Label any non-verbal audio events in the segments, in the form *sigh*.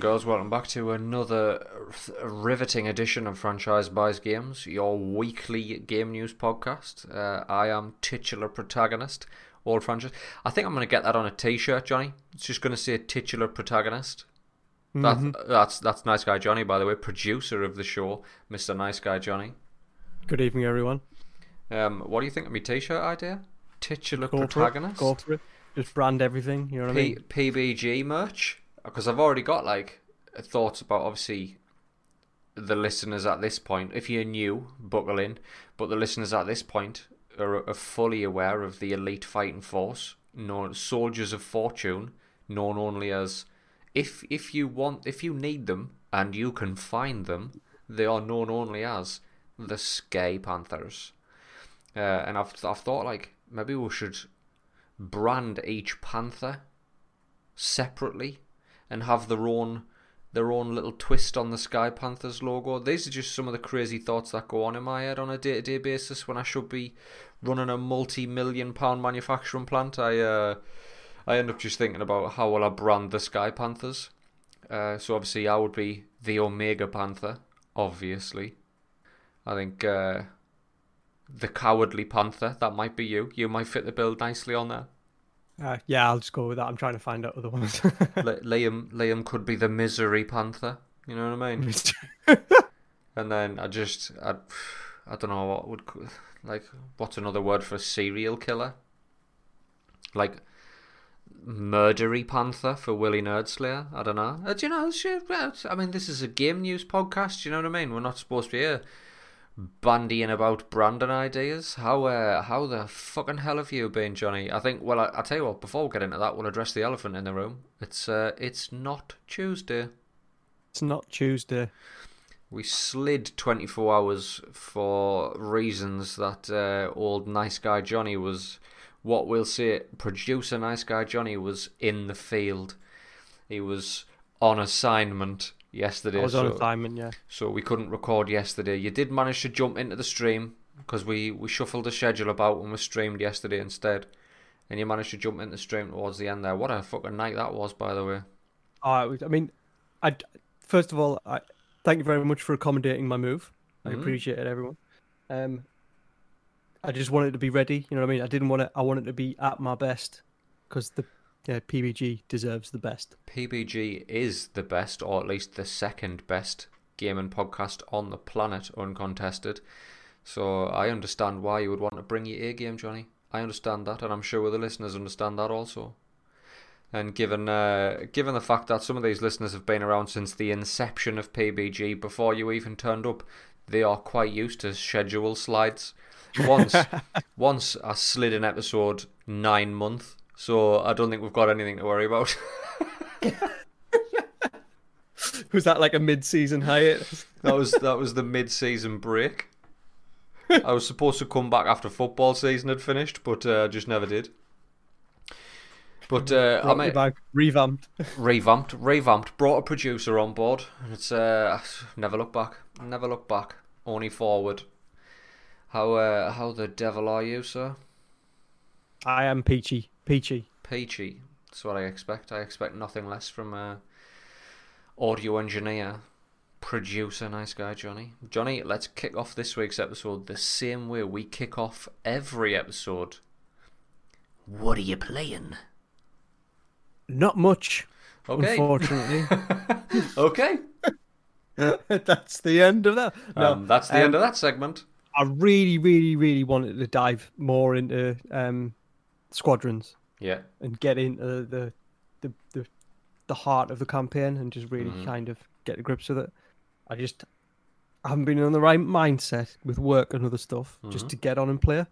and girls. Welcome back to another riveting edition of Franchise Buys Games, your weekly game news podcast. Uh, I am titular protagonist, all franchise. I think I'm going to get that on a T-shirt, Johnny. It's just going to say titular protagonist. Mm-hmm. That, that's that's nice guy Johnny, by the way, producer of the show, Mister Nice Guy Johnny. Good evening, everyone. Um, what do you think of my T-shirt idea? Titular Go for it. protagonist. Go for it. Just brand everything. You know what I mean? PBG merch because I've already got like thoughts about obviously the listeners at this point. If you're new, buckle in. But the listeners at this point are, are fully aware of the elite fighting force, known soldiers of fortune, known only as if if you want if you need them and you can find them, they are known only as the Sky Panthers. Uh, and I've I've thought like maybe we should brand each panther separately and have their own their own little twist on the Sky Panthers logo. These are just some of the crazy thoughts that go on in my head on a day to day basis when I should be running a multi million pound manufacturing plant. I uh, I end up just thinking about how will I brand the Sky Panthers. Uh, so obviously I would be the Omega Panther, obviously. I think uh, the Cowardly Panther, that might be you. You might fit the bill nicely on there. Uh, yeah, I'll just go with that. I'm trying to find out other ones. *laughs* Li- Liam Liam could be the Misery Panther. You know what I mean? *laughs* and then I just I, I don't know what would like what's another word for a serial killer? Like murdery panther for Willie Nerdslayer. I don't know. Uh, do you know? shit, I mean, this is a game news podcast. You know what I mean? We're not supposed to be here bandying about Brandon ideas. How uh, how the fucking hell have you been, Johnny? I think. Well, I, I tell you what. Before we get into that, we'll address the elephant in the room. It's uh, it's not Tuesday. it's not Tuesday. We slid 24 hours for reasons that uh, old nice guy Johnny was, what we'll say, producer nice guy Johnny was in the field. He was on assignment yesterday. I was so, on assignment, yeah. so we couldn't record yesterday. You did manage to jump into the stream because we, we shuffled the schedule about and we streamed yesterday instead. And you managed to jump into the stream towards the end there. What a fucking night that was, by the way. Uh, I mean, I first of all, I thank you very much for accommodating my move. I Mhm. appreciate it, everyone. Um, I just wanted to be ready. You know what I mean? I didn't want to. I wanted to be at my best because the yeah, PBG deserves the best. PBG is the best, or at least the second best game and podcast on the planet, uncontested. So I understand why you would want to bring your A game, Johnny. I understand that, and I'm sure the listeners understand that also. And given uh, given the fact that some of these listeners have been around since the inception of PBG, before you even turned up, they are quite used to schedule slides. Once, *laughs* once I slid an episode nine month, so I don't think we've got anything to worry about. *laughs* Was that like a mid-season hiatus? *laughs* That was that was the mid-season break. I was supposed to come back after football season had finished, but uh, just never did. But uh, I mean, back, revamped. revamped, revamped, brought a producer on board. and It's uh, never look back, never look back, only forward. How uh, how the devil are you, sir? I am peachy, peachy. Peachy. That's what I expect. I expect nothing less from a audio engineer, producer, nice guy Johnny. Johnny, let's kick off this week's episode the same way we kick off every episode. What are you playing? Not much, Okay. unfortunately. *laughs* okay. *laughs* That's the end of that. No, um, that's the um, end of that segment. I really, really, really wanted to dive more into um, squadrons Yeah. and get into the the the, the heart of the campaign and just really Mhm. kind of get to grips with it. I just haven't been in the right mindset with work and other stuff just Mhm. to get on and play.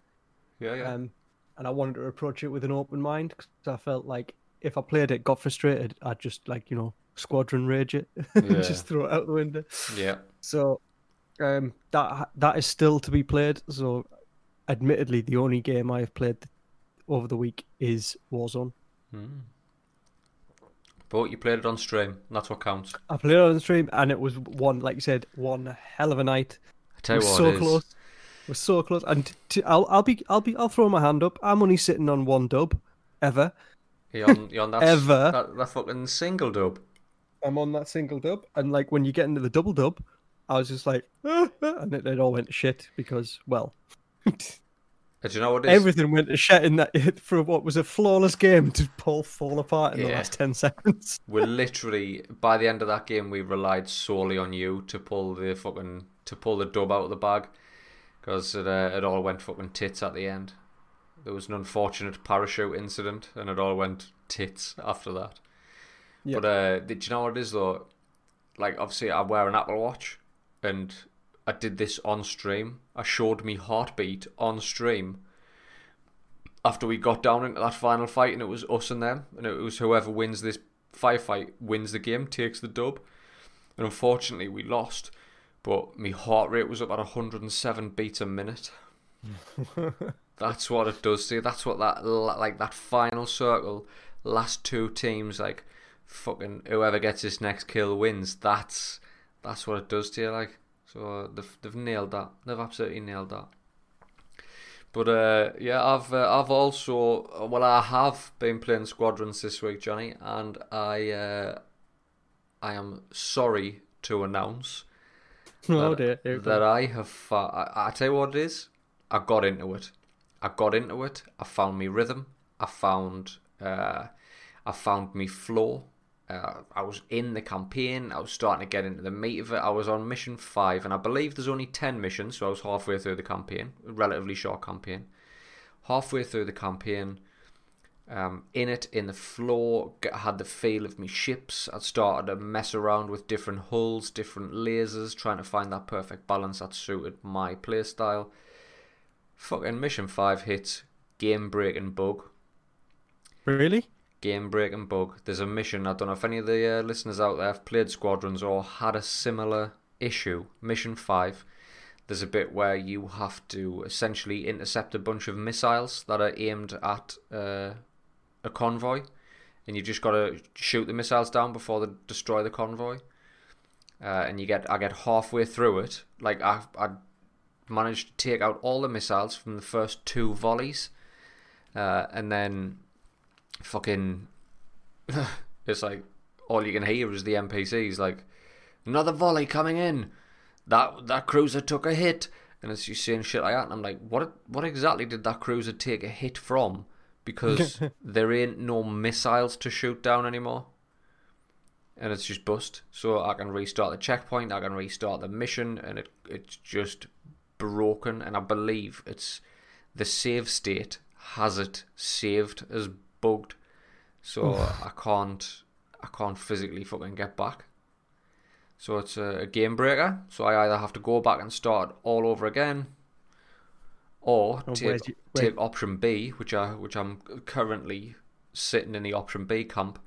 Yeah, yeah. Um, and I wanted to approach it with an open mind because I felt like if I played it, got frustrated, I'd just like you know squadron rage it, *laughs* and Yeah. just throw it out the window. yeah. So um, that that is still to be played. So, admittedly, the only game I have played over the week is Warzone. Mm. But you played it on stream. That's what counts. I played it on stream, and it was one, like you said, one hell of a night. I tell you what, so it is. close. Was so close. And to, I'll I'll be I'll be I'll throw my hand up. I'm only sitting on one dub, ever. You're on, you're on *laughs* that, Ever. that, that fucking single dub. I'm on that single dub, and like when you get into the double dub, I was just like, "Ah, *laughs* ah," and it, it all went shit because, well, *laughs* Do you know what it is? everything went to shit in that for what was a flawless game to Paul fall apart in the last ten seconds. *laughs* We're literally by the end of that game, we relied solely on you to pull the fucking to pull the dub out of the bag because it uh, it all went fucking tits at the end. There was an unfortunate parachute incident, and it all went tits after that. Yeah. But uh, did you know what it is though? Like obviously, I wear an Apple Watch, and I did this on stream. I showed me heartbeat on stream after we got down into that final fight, and it was us and them, and it was whoever wins this firefight wins the game, takes the dub. And unfortunately, we lost, but my heart rate was up at 107 beats a minute. *laughs* That's what it does to you. That's what that like that final circle, last two teams like fucking whoever gets this next kill wins. That's that's what it does to you. Like so they've they've nailed that. They've absolutely nailed that. But uh, yeah, I've uh, I've also well I have been playing Squadrons this week, Johnny, and I uh, I am sorry to announce *laughs* oh that, dear, that. I have. I, I tell you what it is. I got into it. I got into it. I found me rhythm. I found. Uh, I found me flow. Uh, I was in the campaign. I was starting to get into the meat of it. I was on mission five, and I believe there's only ten missions, so I was halfway through the campaign. Relatively short campaign. Halfway through the campaign, um, in it, in the floor, had the feel of me ships. I started to mess around with different hulls, different lasers, trying to find that perfect balance that suited my playstyle. Fucking mission five hits, game breaking bug. Really? Game breaking bug. There's a mission. I don't know if any of the uh, listeners out there have played Squadrons or had a similar issue. Mission five. There's a bit where you have to essentially intercept a bunch of missiles that are aimed at uh, a convoy, and you just got to shoot the missiles down before they destroy the convoy. Uh, and you get, I get halfway through it, like I, I managed to take out all the missiles from the first two volleys, uh, and then fucking, *laughs* it's like all you can hear is the NPCs like, another volley coming in, that that cruiser took a hit, and it's you saying shit like that, and I'm like, what what exactly did that cruiser take a hit from? Because *laughs* there ain't no missiles to shoot down anymore and it's just bust. So I can restart the checkpoint, I can restart the mission, and it it's just broken. And I believe it's the save state has it saved as bugged, so I can't I can't physically fucking get back. So it's a, a game breaker. So I either have to go back and start all over again, or Oh, take you- take option B, which I which I'm currently sitting in the option B camp,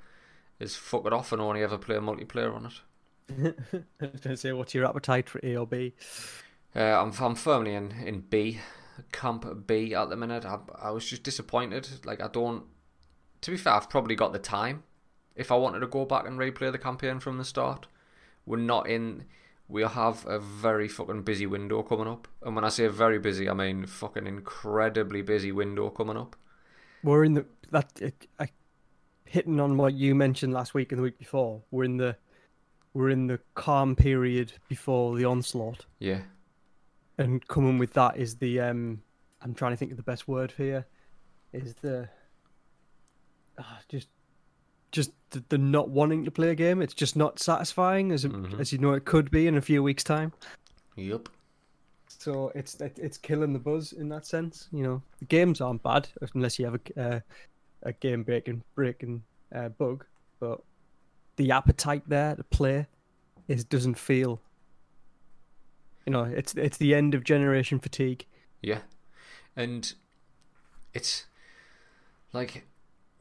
is fuck it off and only ever play multiplayer on it. *laughs* I was going to say, what's your appetite for A or B? Uh, I'm I'm firmly in, in B, camp B at the minute. I I was just disappointed. Like I don't. To be fair, I've probably got the time. If I wanted to go back and replay the campaign from the start, we're not in. We'll have a very fucking busy window coming up, and when I say very busy, I mean fucking incredibly busy window coming up. We're in the that it, I, hitting on what you mentioned last week and the week before. We're in the we're in the calm period before the onslaught, Yeah, and coming with that is the um. I'm trying to think of the best word for you. Is the just just the, the not wanting to play a game. It's just not satisfying as Mhm. as you know it could be in a few weeks' time. yep. So it's it, it's killing the buzz in that sense. You know, the games aren't bad unless you have a uh, a game breaking breaking uh, bug, but the appetite there to play is doesn't feel. You know, it's it's the end of generation fatigue. Yeah. And it's like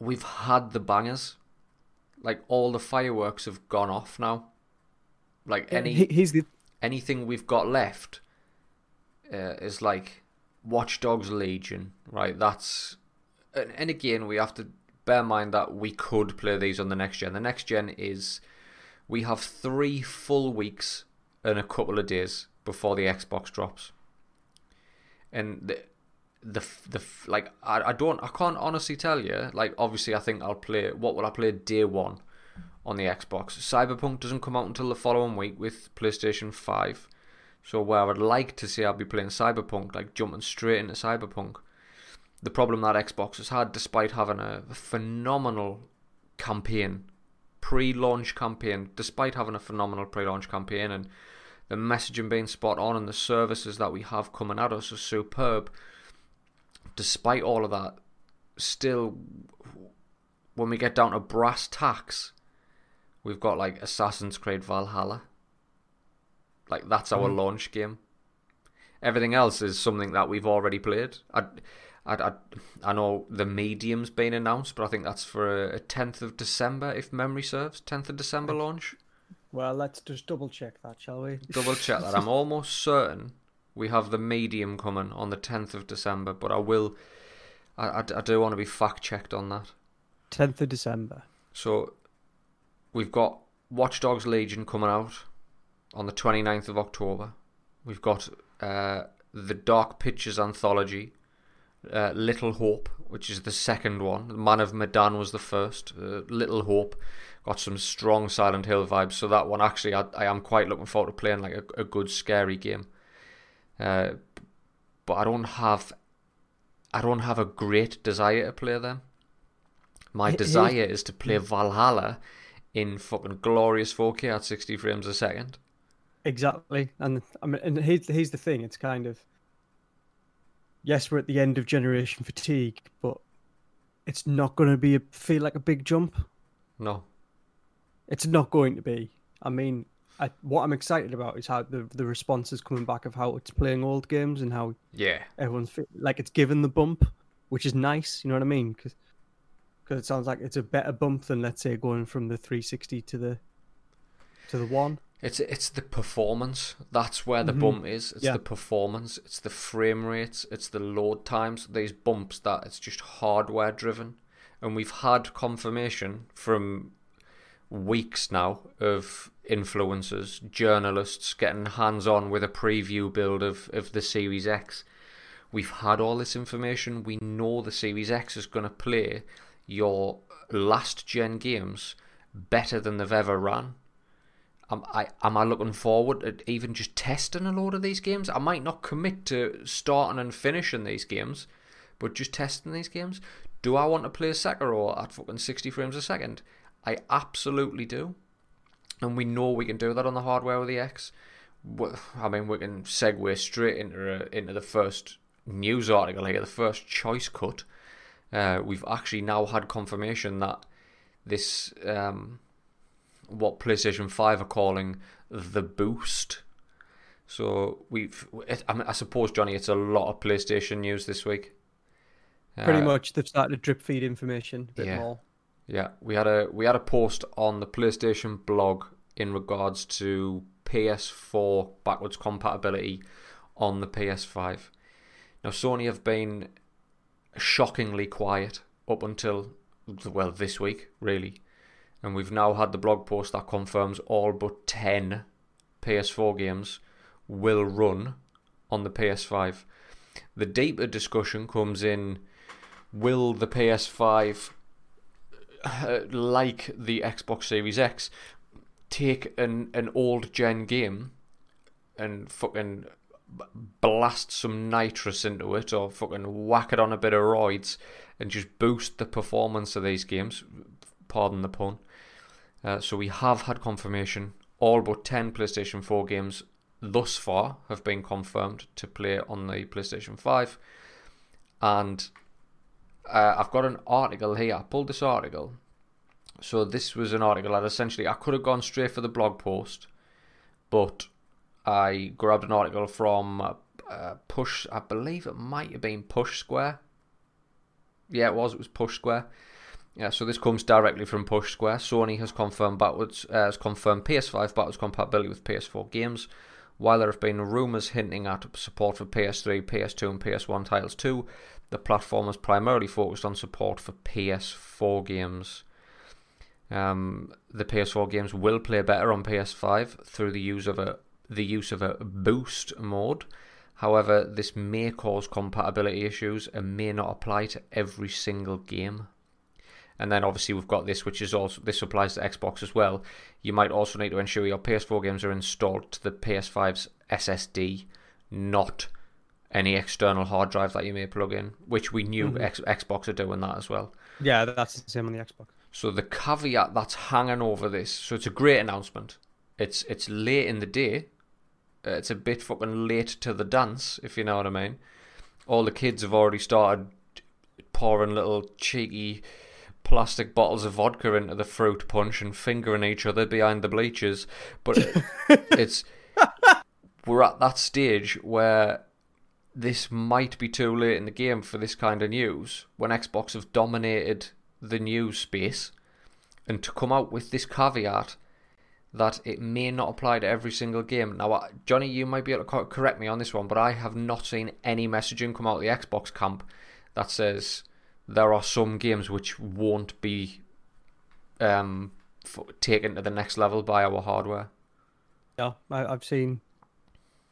we've had the bangers. Like all the fireworks have gone off now. Like any the anything we've got left uh, is like Watch Dogs Legion, right? That's and, and again we have to bear in mind that we could play these on the next gen. The next gen is we have three full weeks and a couple of days before the Xbox drops, and the the the like I, I don't I can't honestly tell you like obviously I think I'll play what will I play day one on the Xbox. Cyberpunk doesn't come out until the following week with PlayStation 5. So where I would like to see I'll be playing Cyberpunk, like jumping straight into Cyberpunk. The problem that Xbox has had, despite having a phenomenal campaign, pre-launch campaign, despite having a phenomenal pre-launch campaign and the messaging being spot on and the services that we have coming at us are superb. Despite all of that, still, when we get down to brass tacks, we've got like Assassin's Creed Valhalla. Like that's our mm. launch game. Everything else is something that we've already played. I, I, I, I know the medium's been announced, but I think that's for a tenth of December, if memory serves. Tenth of December launch. Well, let's just double check that, shall we? Double check that. *laughs* I'm almost certain we have the medium coming on the tenth of December, but I will. I, I, I do want to be fact checked on that. Tenth of December. So we've got Watch Dogs Legion coming out on the 29th of October. We've got uh, the Dark Pictures anthology, uh, Little Hope, which is the second one. Man of Medan was the first. Uh, Little Hope got some strong Silent Hill vibes. So that one actually, I, I am quite looking forward to playing like a, a good scary game. Uh, but I don't have, I don't have a great desire to play them. My desire is to play Valhalla in fucking glorious 4K at 60 frames a second. Exactly, and I mean, and here's here's the thing: it's kind of yes, we're at the end of generation fatigue, but it's not going to be a, feel like a big jump. No, it's not going to be. I mean, I, what I'm excited about is how the the response is coming back of how it's playing old games and how yeah everyone's like it's given the bump, which is nice. You know what I mean? Because because it sounds like it's a better bump than let's say going from the 360 to the to the one. It's it's the performance. That's where the mm-hmm. bump is. It's yeah. the performance. It's the frame rates. It's the load times. These bumps that it's just hardware driven, and we've had confirmation from weeks now of influencers, journalists getting hands on with a preview build of, of the Series X. We've had all this information. We know the Series X is going to play your last gen games better than they've ever run am I am I looking forward to even just testing a load of these games? I might not commit to starting and finishing these games, but just testing these games. Do I want to play Sekiro at fucking 60 frames a second? I absolutely do. And we know we can do that on the hardware with the X. I mean, we can segue straight into into the first news article here, the first choice cut. Uh, we've actually now had confirmation that this um, what PlayStation 5 are calling the boost. So we've, it, I, mean, I suppose, Johnny, it's a lot of PlayStation news this week. Pretty uh, much, they've started to drip feed information a bit yeah. more. Yeah, we had a we had a post on the PlayStation blog in regards to PS4 backwards compatibility on the PS5. Now, Sony have been shockingly quiet up until well this week, really and we've now had the blog post that confirms all but 10 PS4 games will run on the PS5. The deeper discussion comes in will the PS5, uh, like the Xbox Series X, take an, an old gen game and fucking blast some nitrous into it or fucking whack it on a bit of roids and just boost the performance of these games, pardon the pun, uh, so we have had confirmation. All but 10 PlayStation 4 games thus far have been confirmed to play on the PlayStation 5. And uh, I've got an article here. I pulled this article. So this was an article that essentially I could have gone straight for the blog post, but I grabbed an article from uh, Push. I believe it might have been Push Square. Yeah, it was. It was Push Square. Yeah, so this comes directly from Push Square. Sony has confirmed backwards uh, has confirmed PS5 backwards compatibility with PS4 games, while there have been rumours hinting at support for PS3, PS2, and PS1 titles too. The platform is primarily focused on support for PS4 games. Um, the PS4 games will play better on PS5 through the use of a the use of a boost mode. However, this may cause compatibility issues and may not apply to every single game. and then obviously we've got this, which is also this applies to Xbox as well. You might also need to ensure your PS4 games are installed to the PS5's SSD, not any external hard drive that you may plug in, which we knew Mhm. X- Xbox are doing that as well. Yeah, that's the same on the Xbox. So the caveat that's hanging over this, so it's a great announcement. It's it's late in the day. Uh, it's a bit fucking late to the dance, if you know what I mean. All the kids have already started pouring little cheeky plastic bottles of vodka into the fruit punch and fingering each other behind the bleachers. But *laughs* it's we're at that stage where this might be too late in the game for this kind of news when Xbox have dominated the news space and to come out with this caveat that it may not apply to every single game. Now, Johnny, you might be able to correct me on this one, but I have not seen any messaging come out of the Xbox camp that says there are some games which won't be um, f- taken to the next level by our hardware. Yeah, I, I've seen.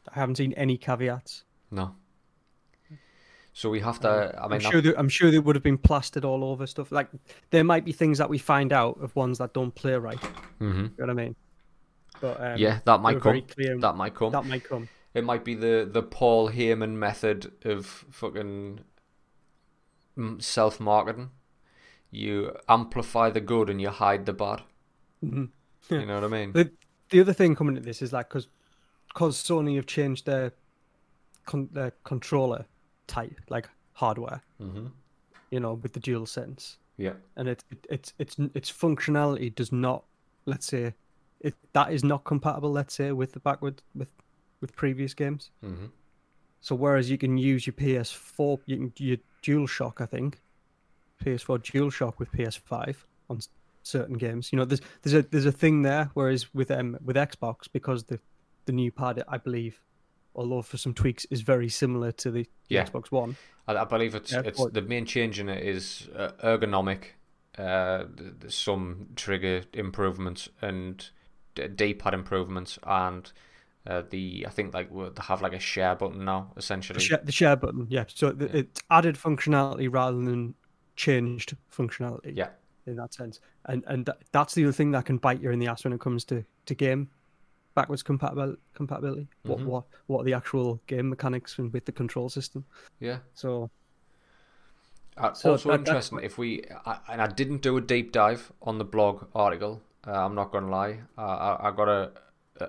I haven't seen any caveats. No. So we have to. I I'm mean, that- sure. They, I'm sure they would have been plastered all over stuff. Like there might be things that we find out of ones that don't play right. Mhm. You know what I mean? But um, yeah, that might come. That might come. that might come. It might be the the Paul Heyman method of fucking self marketing. You amplify the good and you hide the bad. hmm You know what I mean? *laughs* The the other thing coming to this is like because because Sony have changed their con- their controller type, like hardware. hmm You know, with the dual sense. Yeah. and it, it it's it's its functionality does not let's say it that is not compatible let's say with the backward with with previous games hmm so whereas you can use your ps4 you can your dual shock i think ps4 dual shock with ps5 on certain games you know there's there's a there's a thing there whereas with um with xbox because the the new pad i believe although for some tweaks is very similar to the, Yeah. xbox one I, I believe it's Yeah, it's the main change in it is uh, ergonomic, uh, some trigger improvements and d- D-pad improvements, and uh, the I think like they have like a share button now essentially. The share, the share button, yeah. So Yeah. it's added functionality rather than changed functionality. Yeah. In that sense, and and th- that's the other thing that can bite you in the ass when it comes to, to game backwards compatible compatibility. What Mhm. what what are the actual game mechanics and with the control system? Yeah. So Uh, So also that- interesting if we I, and I didn't do a deep dive on the blog article. Uh, I'm not gonna lie. Uh, I, I got a,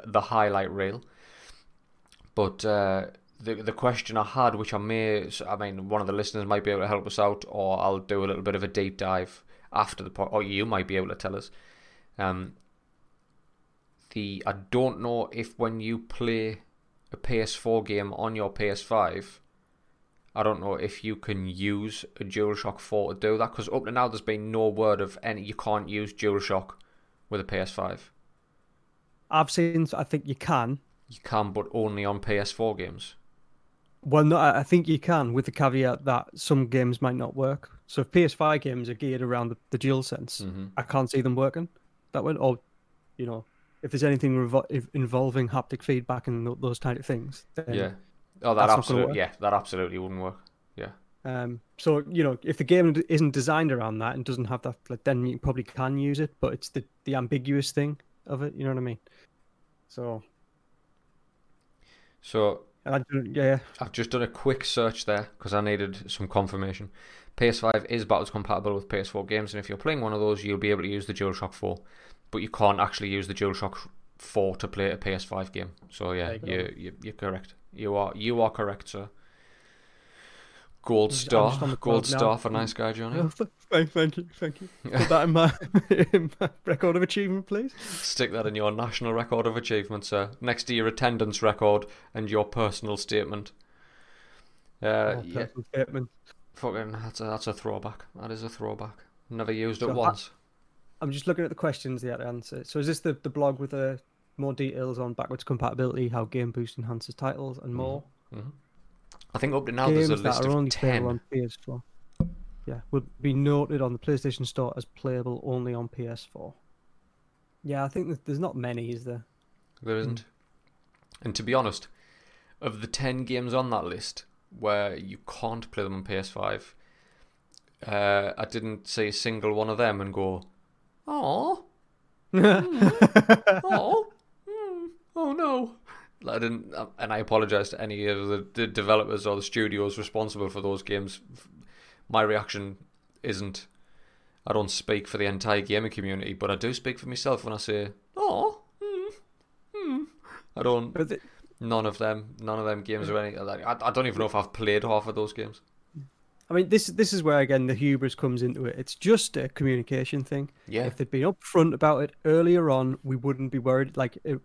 the highlight reel, but uh, the the question I had, which I may, I mean, one of the listeners might be able to help us out, or I'll do a little bit of a deep dive after the po- or you might be able to tell us. Um, the I don't know if when you play a PS4 game on your PS5 I don't know if you can use a DualShock 4 to do that because up to now there's been no word of any. You can't use DualShock with a PS5. I've seen. I think you can. You can, but only on PS4 games. Well, no, I think you can with the caveat that some games might not work. So if PS5 games are geared around the, the dual sense, hmm I can't see them working that way. Or, you know, if there's anything revo- if- involving haptic feedback and th- those kind of things, then, Yeah. Oh, that that's not gonna absolutely. Yeah, that absolutely wouldn't work. Yeah. Um, so you know, if the game isn't designed around that and doesn't have that, like, then you probably can use it. But it's the the ambiguous thing of it. You know what I mean? So, So and I yeah, I've just done a quick search there because I needed some confirmation. PS5 is backwards compatible with PS4 games, and if you're playing one of those, you'll be able to use the DualShock 4, but you can't actually use the DualShock 4 to play a PS5 game. So yeah, you you, you you're correct. You are you are correct, sir. Gold star, just on the gold now. star for nice guy Johnny. Oh, *laughs* thank, thank you, thank you. Put that in my, *laughs* in my record of achievement, please. Stick that in your national record of achievement, sir, next to your attendance record and your personal statement. Uh, Oh, yeah, personal statement. fucking that's a that's a throwback. That is a throwback. Never used it So, uh, once. I'm just looking at the questions they had to answer. So is this the, the blog with the more details on backwards compatibility, how Game Boost enhances titles, and more? hmm I think up to now there's Games a that are of only playable on PS4. Yeah, would be noted on the PlayStation Store as playable only on PS4. Yeah, I think there's not many, is there? There isn't. And to be honest, of the ten games on that list where you can't play them on PS5, uh, I didn't see a single one of them and go, oh, oh, mm, oh no. I didn't, and I apologize to any of the, the developers or the studios responsible for those games. My reaction isn't. I don't speak for the entire gaming community, but I do speak for myself when I say, "Oh, mm, mm. I don't." But None of them, none of them games are any. Like, I, I don't even know if I've played half of those games. I mean, this this is where again the hubris comes into it. It's just a communication thing. Yeah, If they'd been upfront about it earlier on, we wouldn't be worried. Like it,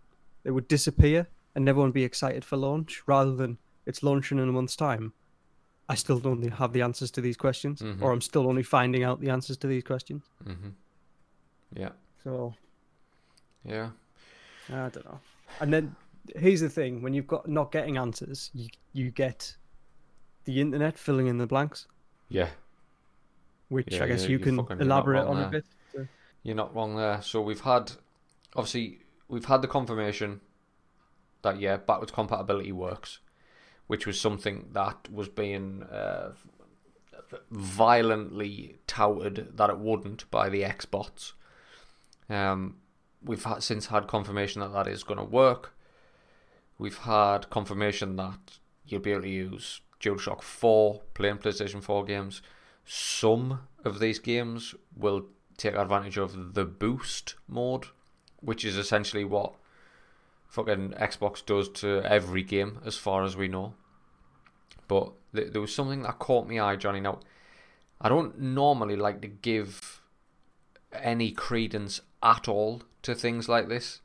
it would disappear, and everyone would be excited for launch, rather than it's launching in a month's time. I still don't have the answers to these questions, Mhm. or I'm still only finding out the answers to these questions. hmm yeah, So yeah. I don't know. And then here's the thing: when you've got not getting answers, you you get the internet filling in the blanks, Yeah, which Yeah, I guess you can fucking- you're not elaborate on a bit. So- you're not wrong there. So we've had, obviously, we've had the confirmation that yeah, backwards compatibility works, which was something that was being uh, violently touted that it wouldn't by the Xbots. Um, we've had, since had confirmation that that is going to work. We've had confirmation that you'll be able to use DualShock 4 playing PlayStation 4 games. Some of these games will take advantage of the boost mode, which is essentially what fucking Xbox does to every game, as far as we know. But th- there was something that caught my eye, Johnny. Now, I don't normally like to give any credence at all to things like this.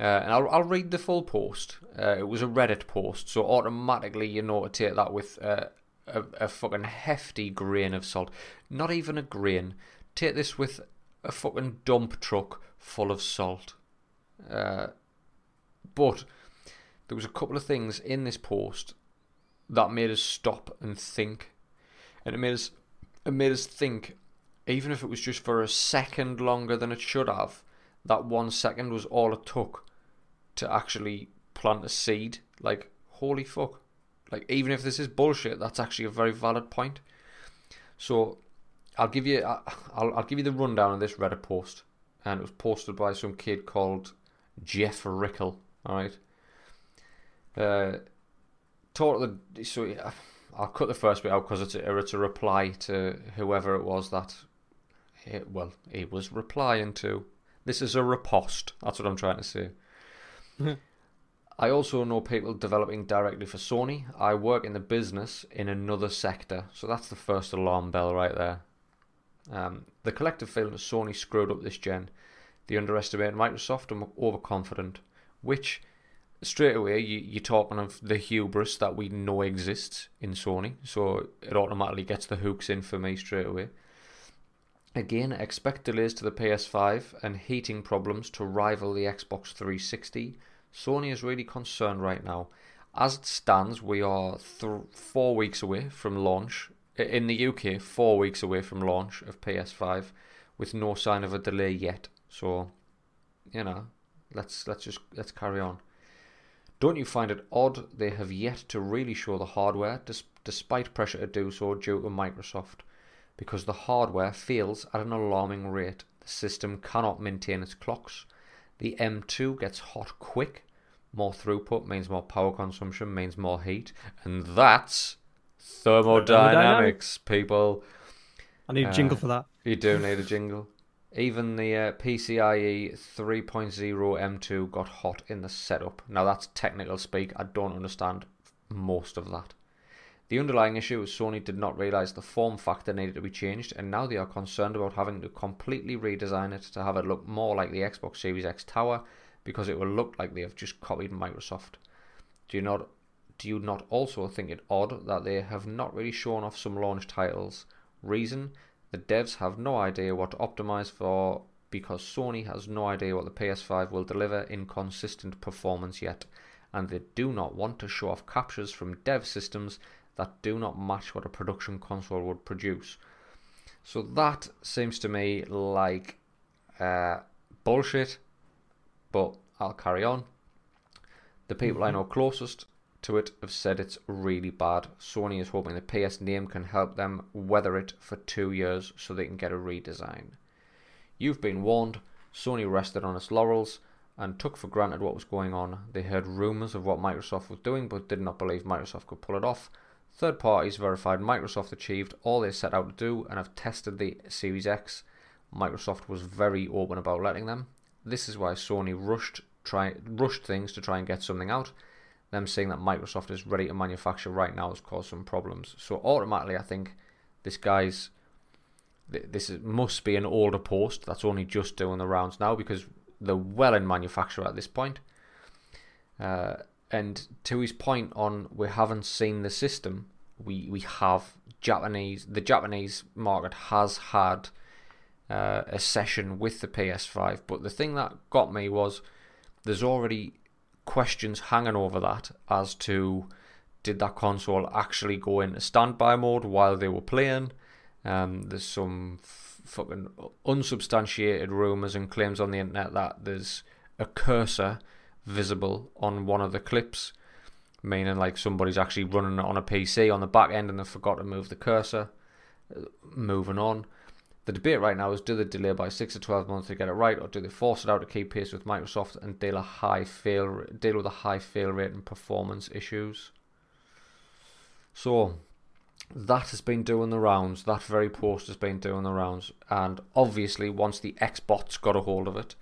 Uh, and I'll, I'll read the full post. Uh, it was a Reddit post, so automatically you know to take that with uh, a, a fucking hefty grain of salt. Not even a grain. Take this with a fucking dump truck full of salt. Uh, but there was a couple of things in this post that made us stop and think, and it made us it made us think, even if it was just for a second longer than it should have, that one second was all it took to actually plant a seed. Like holy fuck! Like even if this is bullshit, that's actually a very valid point. So I'll give you I'll I'll give you the rundown of this Reddit post, and it was posted by some kid called Jeff Rickle. All right. Uh, talk the so yeah, I'll cut the first bit out because it's a, it's a reply to whoever it was that it, well he was replying to. This is a riposte. That's what I'm trying to say. *laughs* I also know people developing directly for Sony. I work in the business in another sector, so that's the first alarm bell right there. Um, the collective feeling that Sony screwed up this gen. They underestimated Microsoft and were overconfident, which straight away you, you're talking of the hubris that we know exists in Sony, so it automatically gets the hooks in for me straight away. Again, expect delays to the PS5 and heating problems to rival the Xbox 360. Sony is really concerned right now. As it stands, we are th- four weeks away from launch. In the UK, four weeks away from launch of PS5 with no sign of a delay yet. So, you know, let's let's just let's carry on. Don't you find it odd they have yet to really show the hardware, despite pressure to do so due to Microsoft? Because the hardware fails at an alarming rate. The system cannot maintain its clocks. The M2 gets hot quick. More throughput means more power consumption, means more heat. And that's thermodynamics, people. I need a Uh, jingle for that. You do need a jingle. Even the uh, PCIe 3.0 M2 got hot in the setup. Now that's technical speak. I don't understand most of that. The underlying issue is Sony did not realize the form factor needed to be changed, and now they are concerned about having to completely redesign it to have it look more like the Xbox Series X tower, because it will look like they have just copied Microsoft. Do you not? Do you not also think it odd that they have not really shown off some launch titles? Reason: the devs have no idea what to optimize for because Sony has no idea what the PS5 will deliver in consistent performance yet, and they do not want to show off captures from dev systems that do not match what a production console would produce. So that seems to me like uh, bullshit, but I'll carry on. The people I know closest to it have said it's really bad. Sony is hoping the PS name can help them weather it for two years so they can get a redesign. You've been warned. Sony rested on its laurels and took for granted what was going on. They heard rumours of what Microsoft was doing but did not believe Microsoft could pull it off. Third parties verified Microsoft achieved all they set out to do and have tested the Series X. Microsoft was very open about letting them. This is why Sony rushed try rushed things to try and get something out. Them saying that Microsoft is ready to manufacture right now has caused some problems. So automatically, I think this guy's this must be an older post that's only just doing the rounds now because they're well in manufacture at this point. Uh, and to his point on we haven't seen the system, we we have Japanese. The Japanese market has had uh, a session with the PS5, but the thing that got me was there's already questions hanging over that as to did that console actually go into standby mode while they were playing? Um, there's some f- fucking unsubstantiated rumors and claims on the internet that there's a cursor visible on one of the clips, meaning like somebody's actually running it on a PC on the back end and they forgot to move the cursor. Uh, moving on. The debate right now is do they delay by 6 to 12 months to get it right, or do they force it out to keep pace with Microsoft and deal, a high fail, deal with a high fail rate and performance issues? So, that has been doing the rounds. That very post has been doing the rounds. And obviously, once the Xbox got a hold of it,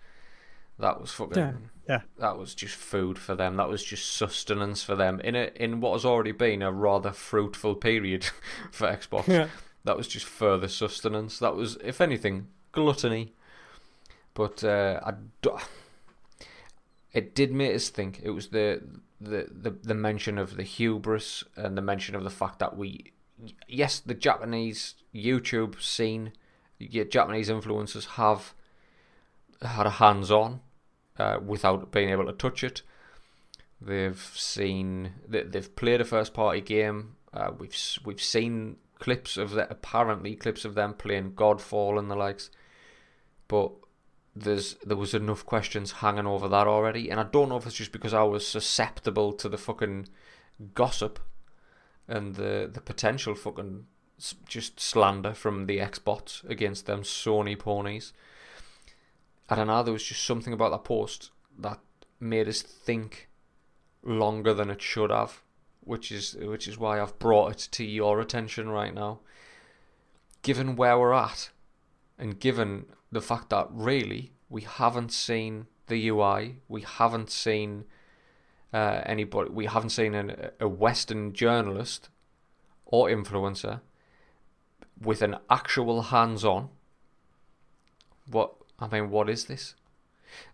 that was fucking. Yeah, yeah. That was just food for them. That was just sustenance for them in a in what has already been a rather fruitful period *laughs* for Xbox. Yeah. That was just further sustenance. That was, if anything, gluttony. But uh, I, it did make us think. It was the, the the the mention of the hubris and the mention of the fact that we, yes, the Japanese YouTube scene, Japanese influencers have had a hands on uh, without being able to touch it. They've seen they've played a first party game. Uh, we've we've seen clips of that apparently clips of them playing Godfall and the likes, but there's there was enough questions hanging over that already, and I don't know if it's just because I was susceptible to the fucking gossip and the the potential fucking just slander from the Xbox against them Sony ponies. I don't know. There was just something about that post that made us think longer than it should have which is which is why I've brought it to your attention right now. Given where we're at, and given the fact that really we haven't seen the UI, we haven't seen uh, anybody, we haven't seen an, a Western journalist or influencer with an actual hands-on. What I mean, what is this?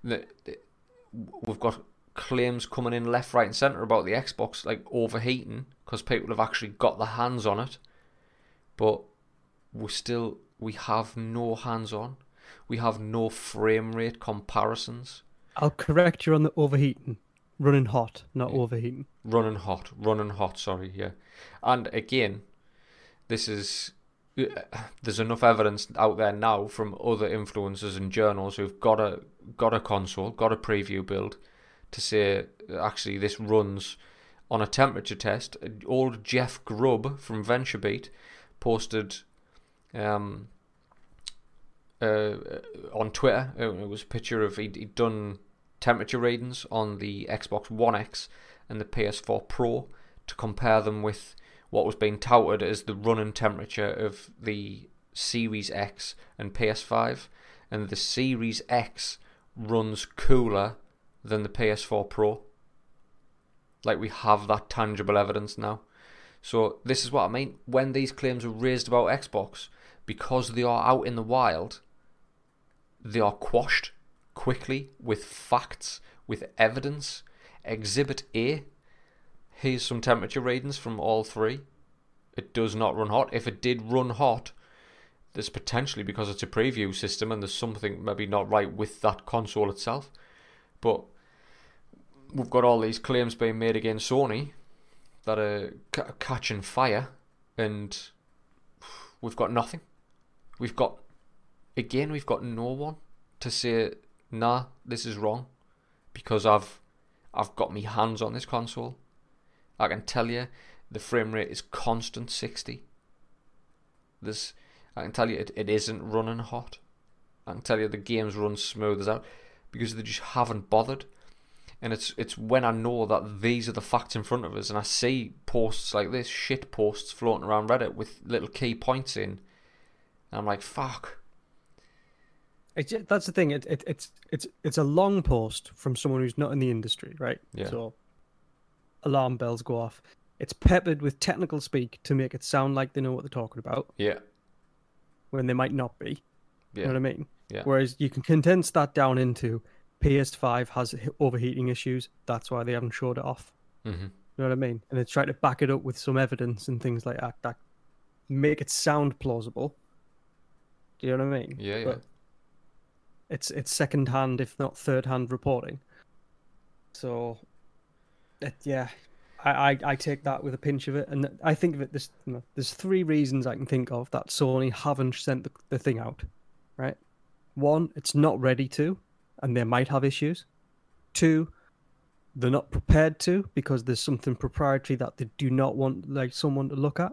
The, the, we've got claims coming in left, right, and centre about the Xbox like overheating because people have actually got their hands on it, but we still we have no hands on. We have no frame rate comparisons. I'll correct you on the overheating. Running hot, not yeah. overheating. Running hot, running hot. Sorry, yeah. And again, this is *sighs* there's enough evidence out there now from other influencers and journals who've got a got a console, got a preview build, to say actually this runs on a temperature test. Old Jeff Grubb from VentureBeat posted um, uh, on Twitter. It was a picture of he'd, he'd done temperature readings on the Xbox One X and the PS4 Pro to compare them with what was being touted as the running temperature of the Series X and PS5, and the Series X runs cooler than the PS4 Pro. Like we have that tangible evidence now. So this is what I mean. When these claims are raised about Xbox, because they are out in the wild, they are quashed quickly with facts, with evidence. Exhibit A. Here's some temperature readings from all three. It does not run hot. If it did run hot, there's potentially because it's a preview system and there's something maybe not right with that console itself. But we've got all these claims being made against Sony that are c- catching fire, and we've got nothing. We've got, again, we've got no one to say, nah, this is wrong, because I've, I've got me hands on this console, I can tell you the frame rate is constant 60. There's, I can tell you it, it isn't running hot. I can tell you the games run smooth as out because they just haven't bothered. And it's it's when I know that these are the facts in front of us, and I see posts like this, shit posts floating around Reddit with little key points in, and I'm like, fuck. That's the thing. It, it, it's it's it's a long post from someone who's not in the industry, right? Yeah. So alarm bells go off. It's peppered with technical speak to make it sound like they know what they're talking about Yeah, when they might not be. You know what I mean? Yeah. Whereas you can condense that down into PS5 has overheating issues. That's why they haven't showed it off. hmm You know what I mean? And they try to back it up with some evidence and things like that that make it sound plausible. Do you know what I mean? yeah, yeah. But it's it's second hand, if not third hand reporting. So, Uh, yeah, I, I I take that with a pinch of it, and I think that there's you know, there's three reasons I can think of that Sony haven't sent the, the thing out, right? One, it's not ready to, and they might have issues. Two, they're not prepared to because there's something proprietary that they do not want like someone to look at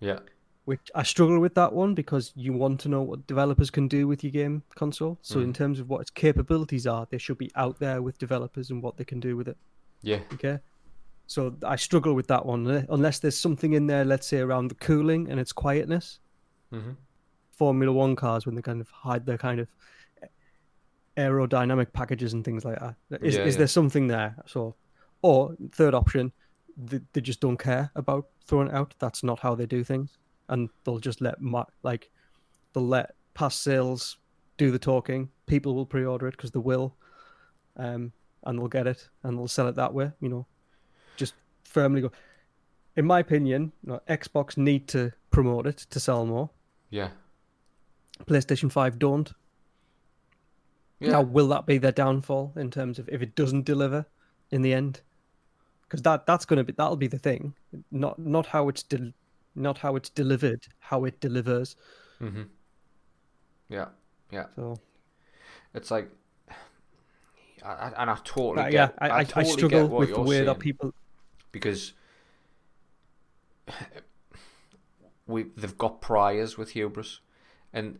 yeah, which I struggle with that one because you want to know what developers can do with your game console. So hmm. in terms of what its capabilities are, they should be out there with developers and what they can do with it. Yeah, Okay. So I struggle with that one uh, unless there's something in there, let's say around the cooling and its quietness. hmm Formula One cars when they kind of hide their kind of aerodynamic packages and things like that. Is Yeah, is yeah. there something there? So, or third option, they, they just don't care about throwing it out. That's not how they do things, and they'll just let like they'll let past sales do the talking. People will pre-order it because they will, um, and they'll get it and they'll sell it that way. You know, just firmly go. In my opinion, you know, Xbox need to promote it to sell more. yeah, PlayStation 5 don't. yeah. Now, will that be their downfall in terms of if it doesn't deliver in the end? Because that that's going to be that'll be the thing, not not how it's del- not how it's delivered, how it delivers. hmm Yeah, yeah. So It's like, I, I- and I totally uh, get. yeah, I, I, I totally get struggle with the way that people. because we they've got priors with hubris, and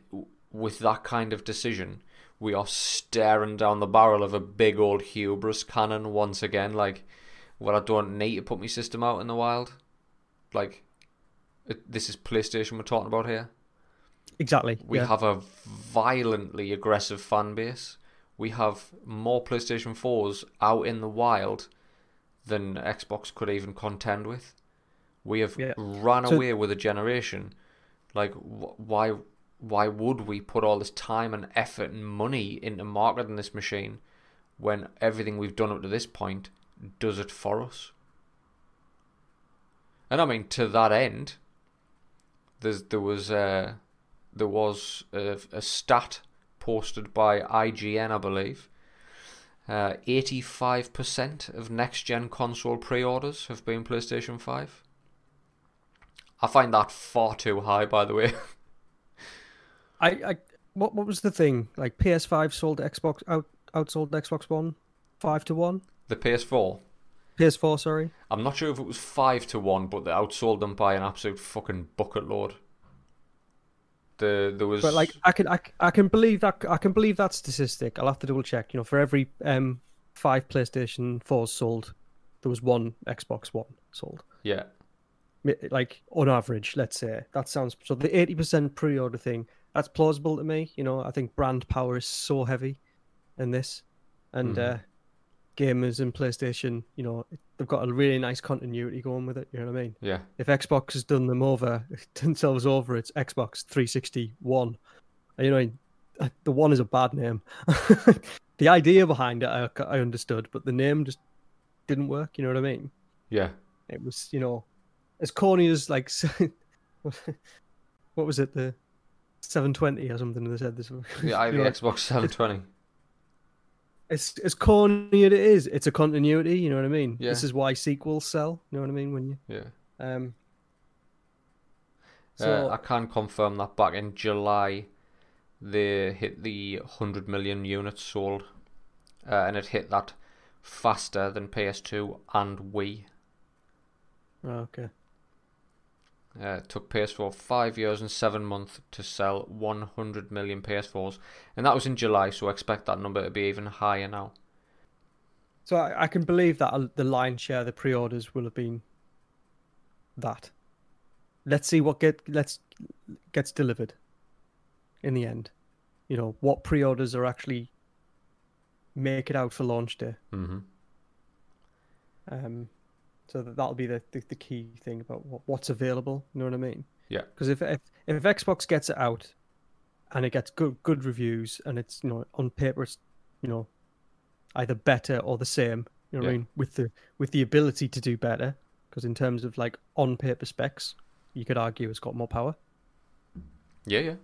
with that kind of decision, we are staring down the barrel of a big old hubris cannon once again. Like, well, I don't need to put my system out in the wild. Like, it, this is PlayStation we're talking about here. Exactly. We yeah. have a violently aggressive fan base. We have more PlayStation 4s out in the wild than Xbox could even contend with. We have Yeah. ran So- away with a generation. Like, wh- why? Why would we put all this time and effort and money into marketing this machine when everything we've done up to this point does it for us? And I mean, to that end, there's there was uh, there was a, a stat posted by IGN, I believe. Uh, 85% of next gen console pre orders have been PlayStation 5. I find that far too high, by the way. *laughs* I, I what what was the thing like PS5 sold Xbox out outsold Xbox One five to one. the PS4, PS4, sorry. I'm not sure if it was 5 to 1, but they outsold them by an absolute fucking bucket load. The, there was. But like I can I, I can believe that I can believe that statistic. I'll have to double check. You know, for every um five PlayStation 4s sold, there was one Xbox One sold. Yeah, Like on average, let's say that sounds so. The eighty percent pre-order thing that's plausible to me. You know, I think brand power is so heavy in this, and Mhm. uh, gamers and PlayStation, you know, they've got a really nice continuity going with it. You know what I mean? yeah, if Xbox has done them over, *laughs* themselves over, it's Xbox 360 One. You know, the one is a bad name. *laughs* the idea behind it, I, I understood, but the name just didn't work. You know what I mean? yeah. It was, you know, as corny as like, *laughs* what was it, the 720 or something? They said this. The, I- the Xbox 720. It's as corny as it is. It's a continuity. You know what I mean? Yeah. This is why sequels sell. You know what I mean? When you Yeah. um. Uh, So I can confirm that back in July, they hit the 100 million units sold, uh, and it hit that faster than PS2 and Wii. Oh, okay. Uh, it took PS4 five years and seven months to sell 100 million PS4s, and that was in July. So I expect that number to be even higher now. So I, I can believe that the lion's share of the pre-orders will have been that. Let's see what get let's gets delivered in the end. You know what pre-orders are actually make it out for launch day. Mm-hmm. Um, so that that'll be the, the, the key thing about what, what's available. You know what I mean? Yeah. Because if, if if Xbox gets it out, and it gets good good reviews, and it's you know on paper it's you know either better or the same. You know what I mean? With the with the ability to do better, because in terms of like on paper specs, you could argue it's got more power. Yeah, yeah.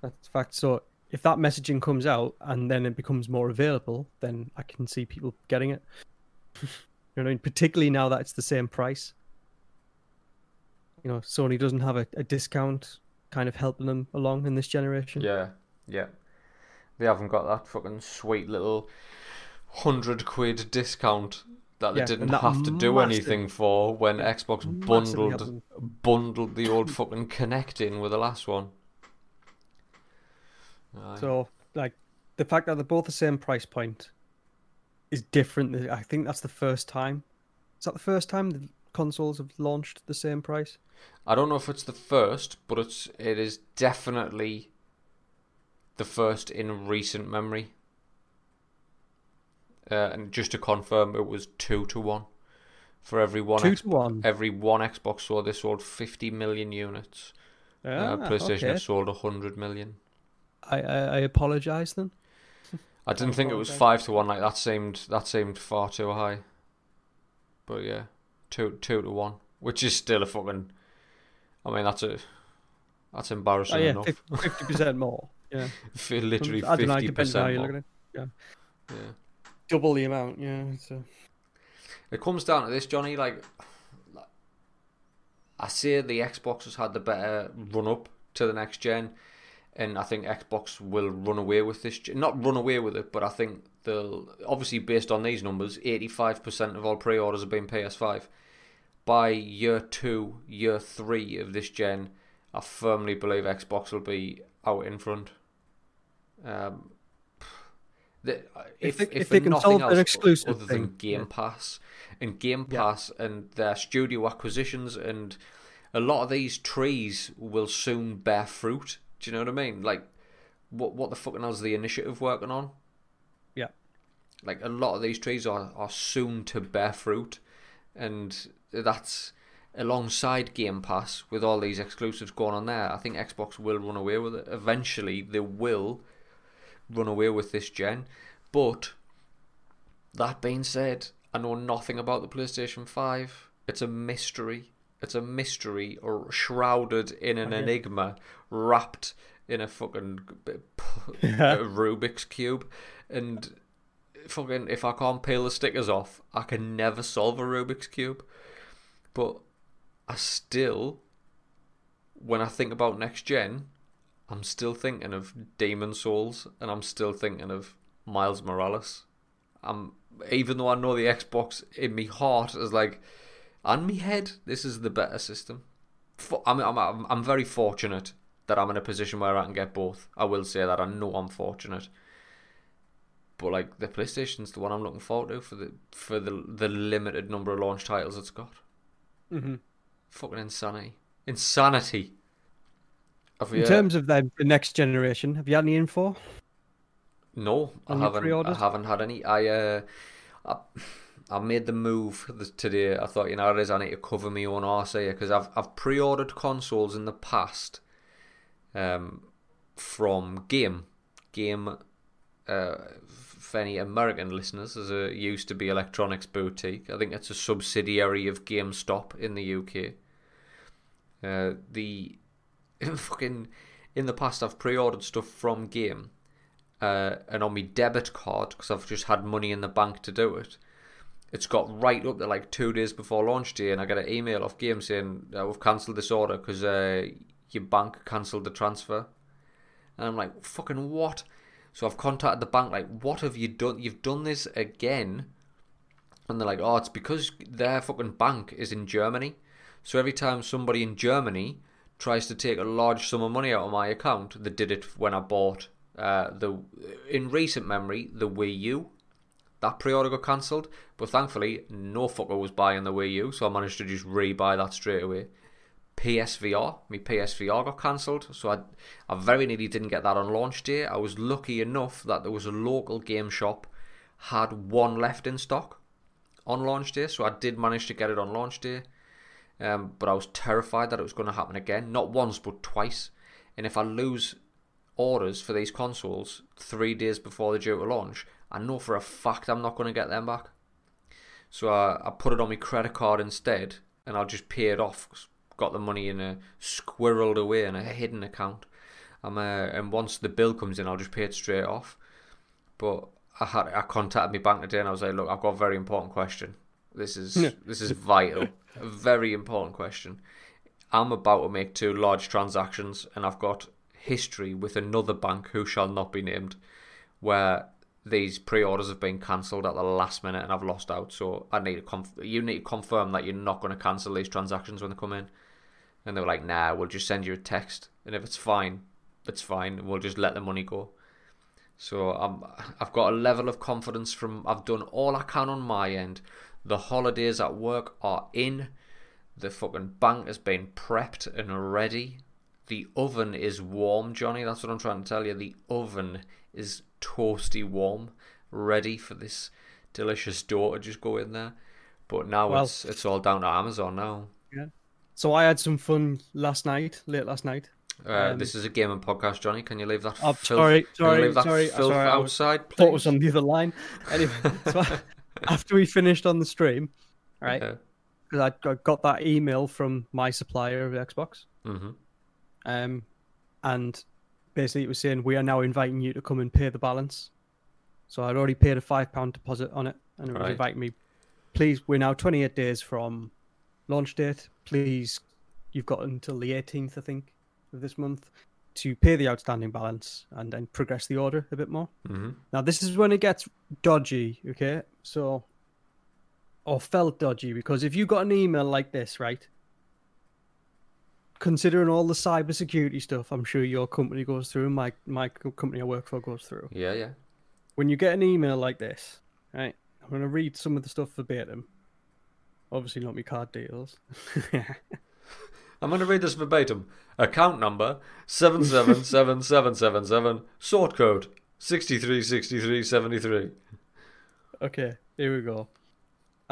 That's a fact. So if that messaging comes out and then it becomes more available, then I can see people getting it. *laughs* you know what I mean? Particularly now that it's the same price. You know, Sony doesn't have a, a discount kind of helping them along in this generation. Yeah, yeah. They haven't got that fucking sweet little hundred quid discount that they Yeah, didn't that have to do anything for when Xbox bundled bundled the old fucking Kinect in with the last one. Aye. So, like, the fact that they're both the same price point is different. I think that's the first time. Is that the first time the consoles have launched the same price? I don't know if it's the first, but it's it is definitely the first in recent memory. Uh, and just to confirm, it was two to one for every one. Two X- to one. every one Xbox sold, they sold fifty million units. uh, Ah, PlayStation okay. sold hundred million. I, I, I apologize then. I didn't think it was five to one. Like that seemed that seemed far too high. But yeah, two two to one, which is still a fucking. I mean, that's a that's embarrassing Oh yeah, enough. fifty percent more. Yeah, *laughs* For literally I don't know. fifty percent you more. look at. Yeah. Double the amount. Yeah. It's a... It comes down to this, Johnny. Like, I say the Xbox has had the better run up to the next gen, and I think Xbox will run away with this. Not run away with it, but I think they'll obviously based on these numbers, eighty-five percent of all pre-orders have been PS5. By year two, year three of this gen, I firmly believe Xbox will be out in front. Um, *sighs* the, if, If they- if, if they can nothing else exclusive other than thing, Game yeah. Pass and Game Yeah. Pass and their studio acquisitions and a lot of these trees will soon bear fruit. Do you know what I mean? Like, what what the fucking hell's the initiative working on? Yeah. Like a lot of these trees are, are soon to bear fruit, and that's alongside Game Pass with all these exclusives going on there. I think Xbox will run away with it. Eventually, they will run away with this gen. But that being said, I know nothing about the PlayStation 5. It's a mystery. It's a mystery or shrouded in an Okay. enigma, wrapped in a fucking *laughs* Rubik's cube, and fucking if I can't peel the stickers off, I can never solve a Rubik's cube. But I still, when I think about next gen, I'm still thinking of Demon Souls, and I'm still thinking of Miles Morales. I'm even though I know the Xbox in me heart is like, and me head, this is the better system. For, I'm, I'm I'm I'm very fortunate that I'm in a position where I can get both. I will say that I know I'm fortunate. But like the PlayStation's the one I'm looking forward to for the for the the limited number of launch titles it's got. Mhm. Fucking insanity. Insanity. Have In you- terms of the, the next generation, have you had any info? No, I haven't. I haven't had any. I uh, I, I made the move today. I thought, you know, it is. I need to cover my own arse here because I've I've pre-ordered consoles in the past, um, from Game, Game, uh, for any American listeners, as a used to be Electronics Boutique. I think it's a subsidiary of GameStop in the UK. Uh, the *laughs* fucking in the past, I've pre-ordered stuff from Game uh, and on my debit card because I've just had money in the bank to do it. It's got right up to like two days before launch day, and I get an email off Game saying uh, we've cancelled this order because uh, your bank cancelled the transfer. And I'm like, fucking what? So I've contacted the bank, like, what have you done? You've done this again. And they're like, oh, it's because their fucking bank is in Germany. So every time somebody in Germany tries to take a large sum of money out of my account, they did it when I bought uh, the in recent memory the Wii U. That pre-order got cancelled, but thankfully no fucker was buying the Wii U, so I managed to just re-buy that straight away. PSVR, my PSVR got cancelled, so I, I very nearly didn't get that on launch day. I was lucky enough that there was a local game shop had one left in stock on launch day, so I did manage to get it on launch day. Um, but I was terrified that it was going to happen again, not once but twice. And if I lose orders for these consoles three days before they're due to launch, I know for a fact I'm not going to get them back. So I, I put it on my credit card instead, and I'll just pay it off. Got the money in a squirreled away in a hidden account. Um, uh, and once the bill comes in, I'll just pay it straight off. But I had I contacted my bank today and I was like, look, I've got a very important question. This is this is vital, a very important question. I'm about to make two large transactions, and I've got history with another bank who shall not be named, where these pre-orders have been cancelled at the last minute and I've lost out. So I need to conf- you need to confirm that you're not going to cancel these transactions when they come in. And they were like, "Nah, we'll just send you a text, and if it's fine, it's fine. We'll just let the money go." So I'm, I've got a level of confidence from. I've done all I can on my end. The holidays at work are in. The fucking bank has been prepped and ready. The oven is warm, Johnny. That's what I'm trying to tell you. The oven is toasty warm, ready for this delicious dough to just go in there. But now well, it's it's all down to Amazon now. Yeah. So I had some fun last night, late last night. Uh, um, this is a gaming podcast, Johnny. Can you leave that? Oh, filth, sorry, sorry, leave that sorry, sorry. outside. I thought it was on the other line. Anyway, *laughs* so after we finished on the stream, right? Because I got that email from my supplier of Xbox. Mm-hmm. Um, and basically it was saying we are now inviting you to come and pay the balance. So I'd already paid a five pound deposit on it, and it was right. inviting me. Please, we're now 28 days from launch date. Please, you've got until the 18th, I think, of this month to pay the outstanding balance and then progress the order a bit more. Mm-hmm. Now, this is when it gets dodgy, okay? So, or felt dodgy because if you got an email like this, right? Considering all the cybersecurity stuff, I'm sure your company goes through, and my my company I work for goes through. Yeah, yeah. When you get an email like this, right? I'm gonna read some of the stuff verbatim. Obviously, not my card deals. *laughs* I'm going to read this verbatim. Account number 777777, sort code 636373. Okay, here we go.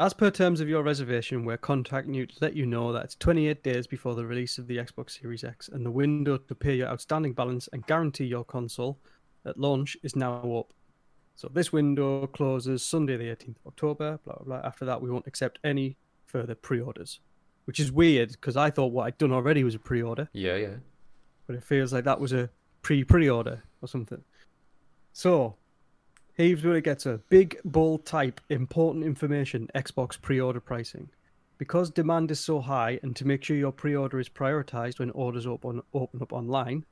As per terms of your reservation, we're contacting you to let you know that it's 28 days before the release of the Xbox Series X, and the window to pay your outstanding balance and guarantee your console at launch is now up. So this window closes Sunday, the 18th of October. Blah blah blah. After that, we won't accept any further pre-orders which is weird because I thought what I'd done already was a pre-order. Yeah, yeah. But it feels like that was a pre-pre-order or something. So, here's where it gets a big, bold type, important information, Xbox pre-order pricing. Because demand is so high, and to make sure your pre-order is prioritized when orders open open up online,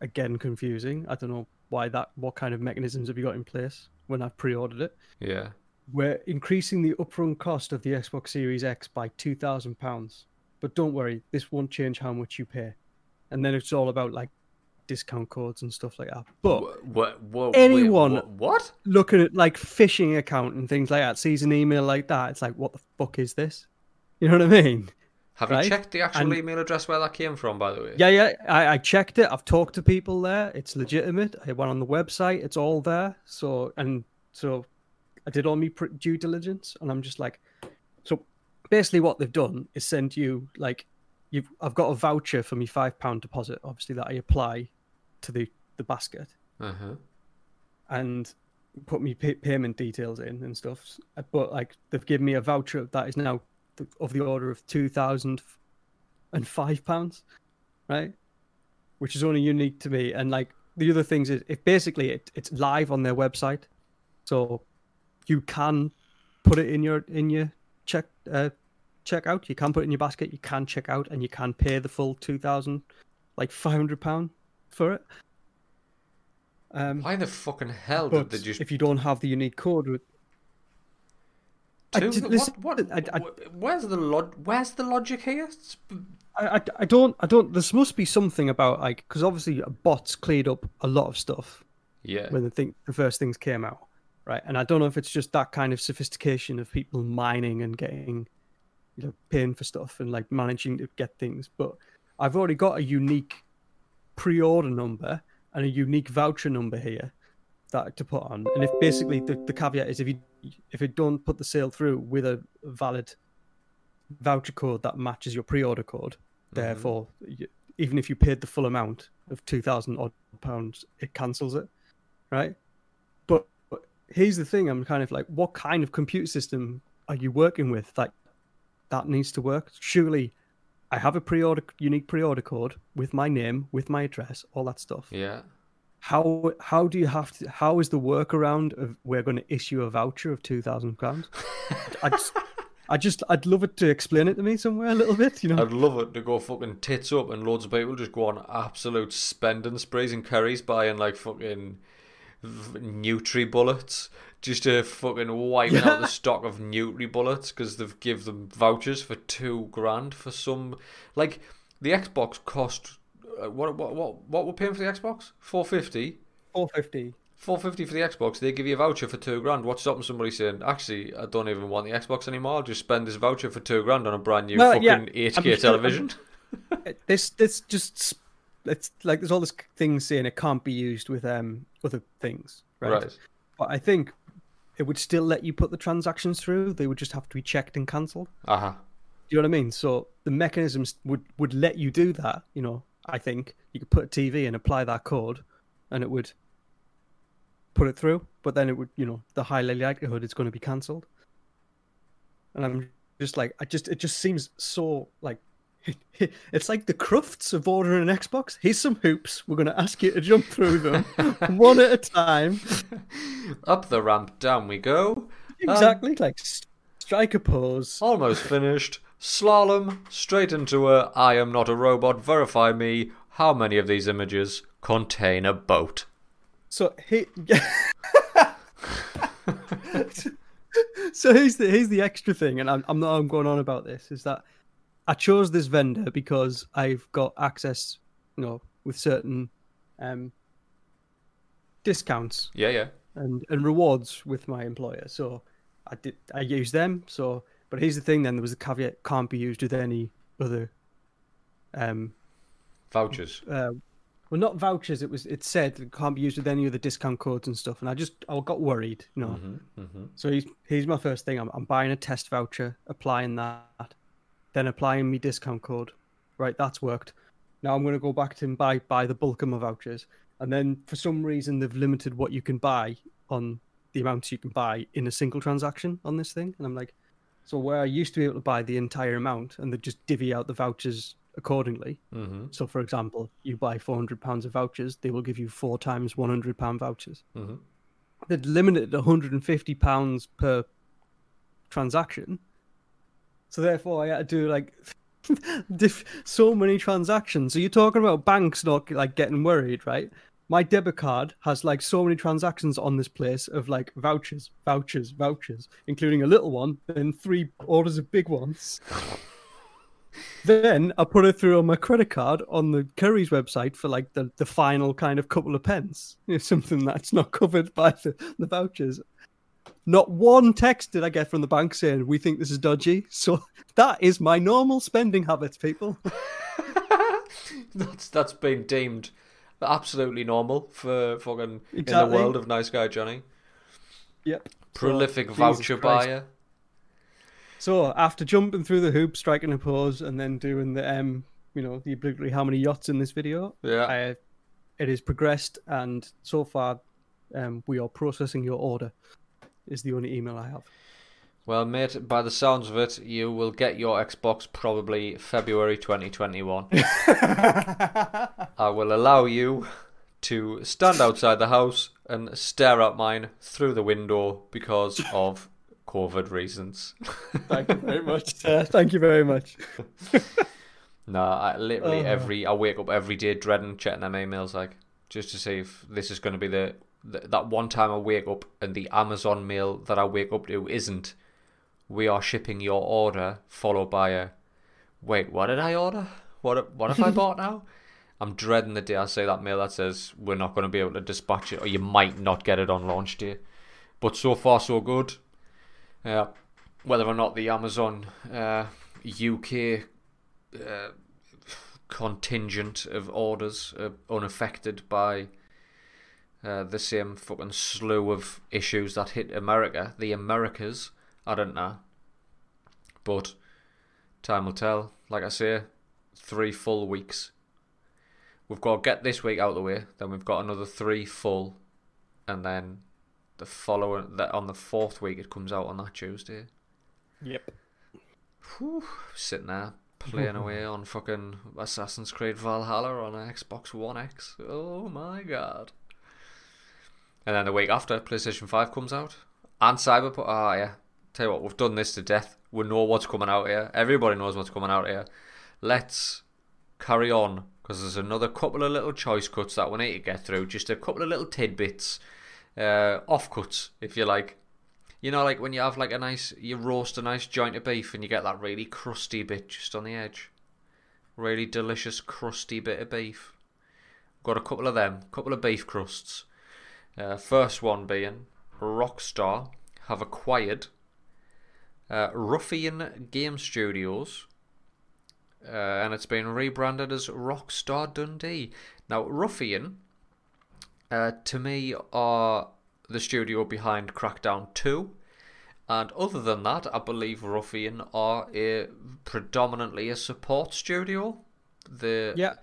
again confusing. I don't know why that. What kind of mechanisms have you got in place when I've pre-ordered it? Yeah we're increasing the upfront cost of the Xbox Series X by two thousand pounds. But don't worry, this won't change how much you pay. And then it's all about like discount codes and stuff like that. But what, what, anyone wait, what? looking at like phishing account and things like that sees an email like that, it's like, what the fuck is this? You know what I mean? Have right? you checked the actual and, email address where that came from, by the way? Yeah, yeah. I, I checked it. I've talked to people there. It's legitimate. I went on the website. It's all there. So and so I did all my due diligence, and I'm just like, so basically what they've done is send you like, you've I've got a voucher for me five pound deposit, obviously that I apply to the the basket, uh-huh. and put me pay- payment details in and stuff. But like they've given me a voucher that is now of the order of two thousand and five pounds, right? Which is only unique to me. And like the other things is, it basically it, it's live on their website, so you can put it in your in your check uh, checkout. You can put it in your basket. You can check out, and you can pay the full two thousand, like five hundred pound for it. Um, Why the fucking hell did they just? If you don't have the unique code, with... I did- what, listen, what, I- I- where's the log? Where's the logic here? I, I, I don't I don't. There must be something about like because obviously bots cleared up a lot of stuff Yeah, when the thing the first things came out, right? And I don't know if it's just that kind of sophistication of people mining and getting, you know, paying for stuff and like managing to get things. But I've already got a unique pre-order number and a unique voucher number here that to put on. And if basically the, the caveat is if you if you don't put the sale through with a valid voucher code that matches your pre-order code, mm-hmm. therefore you, even if you paid the full amount of two thousand odd pounds, it cancels it, right? But, but here's the thing: I'm kind of like, what kind of computer system are you working with? Like that needs to work. Surely, I have a pre-order unique pre-order code with my name, with my address, all that stuff. yeah. How how do you have to? How is the workaround of we're going to issue a voucher of two thousand pounds? *laughs* I just, I just, I'd love it to explain it to me somewhere a little bit. You know, I'd love it to go fucking tits up and loads of people just go on absolute spending sprees and Currys buying like fucking Nutri bullets just to fucking wiping out the stock of Nutri bullets because they've give them vouchers for two grand for some like the Xbox cost uh, what what what what we're paying for the Xbox four fifty. four fifty. Four fifty for the Xbox. They give you a voucher for two grand. What's stopping somebody saying, "Actually, I don't even want the Xbox anymore. I'll just spend this voucher for two grand on a brand new Well, fucking yeah, eight I'm K sure- television." *laughs* This, this just, it's like there's all this thing saying it can't be used with um other things, right? right. But I think it would still let you put the transactions through. They would just have to be checked and cancelled. Uh huh. Do you know what I mean? So the mechanisms would would let you do that. You know, I think you could put a TV and apply that code, and it would put it through. But then it would, you know, the high likelihood it's going to be cancelled. And I'm just like, I just it just seems so like. *laughs* It's like the crufts of ordering an Xbox. Here's some hoops. We're going to ask you to jump through them *laughs* one at a time. *laughs* Up the ramp, down we go. Exactly, like strike a pose. Almost finished. Slalom straight into a I am not a robot. Verify me. How many of these images contain a boat? So he, so here's the here's the extra thing, and I'm I'm not I'm going on about this is that I chose this vendor because I've got access, you know, with certain um discounts Yeah, yeah. and and rewards with my employer. So I did I used them. So, but here's the thing: then there was a caveat: can't be used with any other um Vouchers. uh, well, not vouchers. It was it said it can't be used with any other discount codes and stuff. And I just I got worried, you know. Mm-hmm, mm-hmm. So he's here's my first thing. I'm I'm buying a test voucher, applying that, then applying me discount code. Right, that's worked. Now I'm going to go back to and buy buy the bulk of my vouchers, and then for some reason they've limited what you can buy on the amounts you can buy in a single transaction on this thing. And I'm like, so where I used to be able to buy the entire amount and they just divvy out the vouchers accordingly. Mm-hmm. So, for example, you buy four hundred pounds of vouchers, they will give you four times one hundred pound vouchers. Mm-hmm. They'd limited one hundred and fifty pounds per transaction. So therefore, I had to do like *laughs* diff- so many transactions. So you're talking about banks not like getting worried, right? My debit card has like so many transactions on this place of like vouchers, vouchers, vouchers, including a little one, then three orders of big ones. Then I put it through on my credit card on the Currys website for like the, the final kind of couple of pence. You *laughs* know, something that's not covered by the, the vouchers. Not one text did I get from the bank saying we think this is dodgy. So *laughs* that is my normal spending habits, people. *laughs* that's that's been deemed absolutely normal for fucking in the world of nice guy Johnny. Yep. Prolific Jesus voucher buyer. So after jumping through the hoop, striking a pose, and then doing the um, you know, the obligatory how many yachts in this video, Yeah. I, it has progressed, and so far, um, we are processing your order. Is the only email I have. Well, mate, by the sounds of it, you will get your Xbox probably February 2021. *laughs* I will allow you to stand outside the house and stare at mine through the window because of COVID reasons. Thank you very much. *laughs* Uh, thank you very much. *laughs* Nah, I literally Oh. every I wake up every day dreading checking them emails, like just to see if this is going to be the, the that one time I wake up and the Amazon mail that I wake up to isn't we are shipping your order, followed by a, wait, what did I order? What what have I *laughs* bought now? I'm dreading the day I see that mail that says we're not going to be able to dispatch it, or you might not get it on launch day. But so far, so good. Uh, whether or not the Amazon uh, UK uh, contingent of orders are unaffected by uh, the same fucking slew of issues that hit America, the Americas, I don't know. But time will tell. Like I say, three full weeks. We've got to get this week out of the way, then we've got another three full, and then the following that on the fourth week it comes out on that Tuesday. Yep. Whew, sitting there playing *laughs* away on fucking Assassin's Creed Valhalla on an Xbox One X. Oh my god. And then the week after, PlayStation 5 comes out. And Cyberpunk. Ah, yeah. Tell you what, we've done this to death. We know what's coming out here. Everybody knows what's coming out here. Let's carry on because there's another couple of little choice cuts that we need to get through. Just a couple of little tidbits, uh, off cuts, if you like. You know, like when you have like a nice, you roast a nice joint of beef and you get that really crusty bit just on the edge. Really delicious, crusty bit of beef. Got a couple of them, couple of beef crusts. Uh, first one being Rockstar have acquired uh, Ruffian Game Studios, uh, and it's been rebranded as Rockstar Dundee. Now, Ruffian, uh, to me, are the studio behind Crackdown 2. And other than that, I believe Ruffian are a predominantly a support studio. The Yeah.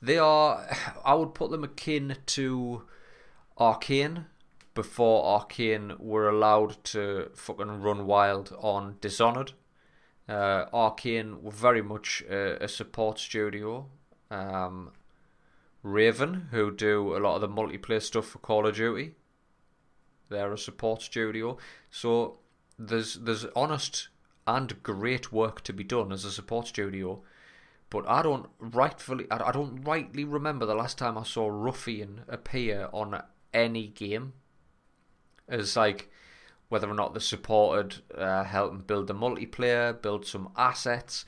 They are. *sighs* I would put them akin to Arkane before Arkane were allowed to fucking run wild on Dishonored. Uh, Arkane were very much a, a support studio. Um, Raven, who do a lot of the multiplayer stuff for Call of Duty, they're a support studio. So there's there's honest and great work to be done as a support studio. But I don't rightfully I I don't rightly remember the last time I saw Ruffian appear on any game as like whether or not they supported uh, helping build the multiplayer, build some assets.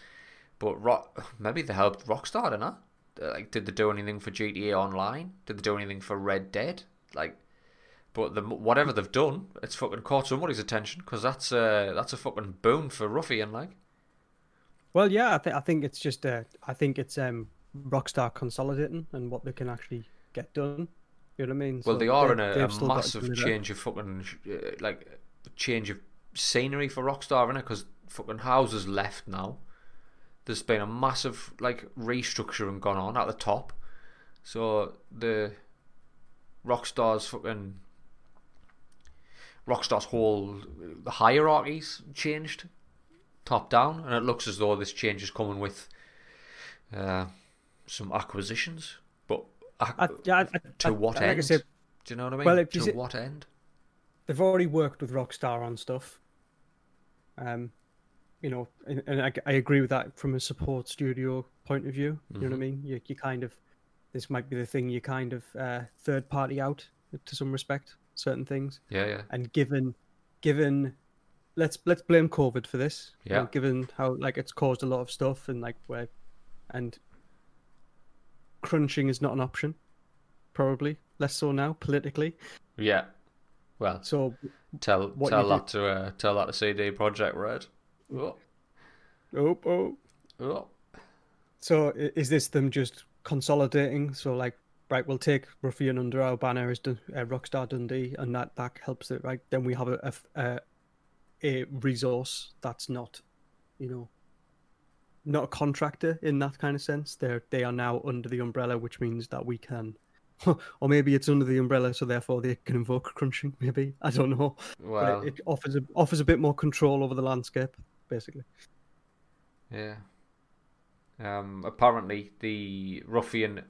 But rock, maybe they helped Rockstar, they? Uh, Like, did they do anything for GTA Online? Did they do anything for Red Dead? Like, but the whatever they've done, it's fucking caught somebody's attention because that's a that's a fucking boon for Ruffian. Like, well, yeah. I think I think it's just uh, I think it's um Rockstar consolidating and what they can actually get done. You know what I mean? well, So they are in a, a still got to massive change of fucking uh, like change of scenery for Rockstar, innit? Because fucking Houser's left now. There's been a massive like restructuring gone on at the top, so the Rockstar's fucking Rockstar's whole the hierarchies changed top down, and it looks as though this change is coming with uh, some acquisitions. I, I, to what like end? I said, Do you know what I mean? Well, to see- what end? they've already worked with Rockstar on stuff. Um, you know, and, and I, I agree with that from a support studio point of view. You know what I mean? You, you kind of, this might be the thing you kind of uh, third party out to some respect, certain things. Yeah, yeah. And given, given, let's let's blame COVID for this. you know, Yeah. given how like it's caused a lot of stuff and like where, and crunching is not an option, probably less so now politically. Yeah. Well, So tell tell that to uh, tell that to CD Projekt Red. Oh, oh oh. oh. So is this them just consolidating? So like, right, we'll take Ruffian under our banner as uh, Rockstar Dundee, and that that helps it, right? Then we have a a resource that's not, you know, not a contractor in that kind of sense. They're they are now under the umbrella, which means that we can. *laughs* Or maybe it's under the umbrella, so therefore they can invoke crunching. *laughs* Maybe I don't know, Well, but it, it offers a, offers a bit more control over the landscape, basically. yeah. Um, apparently, the Ruffian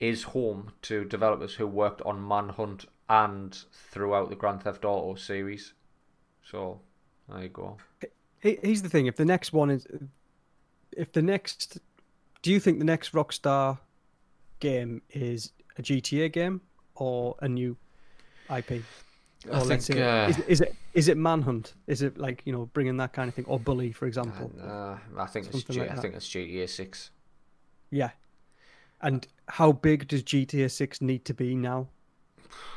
is home to developers who worked on Manhunt and throughout the Grand Theft Auto series. So there you go. He- Here's the thing: if the next one is, if the next, do you think the next Rockstar game is a GTA game or a new IP? I Or let's think say, uh, is, is it Is it Manhunt? Is it like you know bringing that kind of thing, or Bully, for example? Uh, I think it's G- like I that. think it's GTA Six. Yeah. And how big does GTA Six need to be now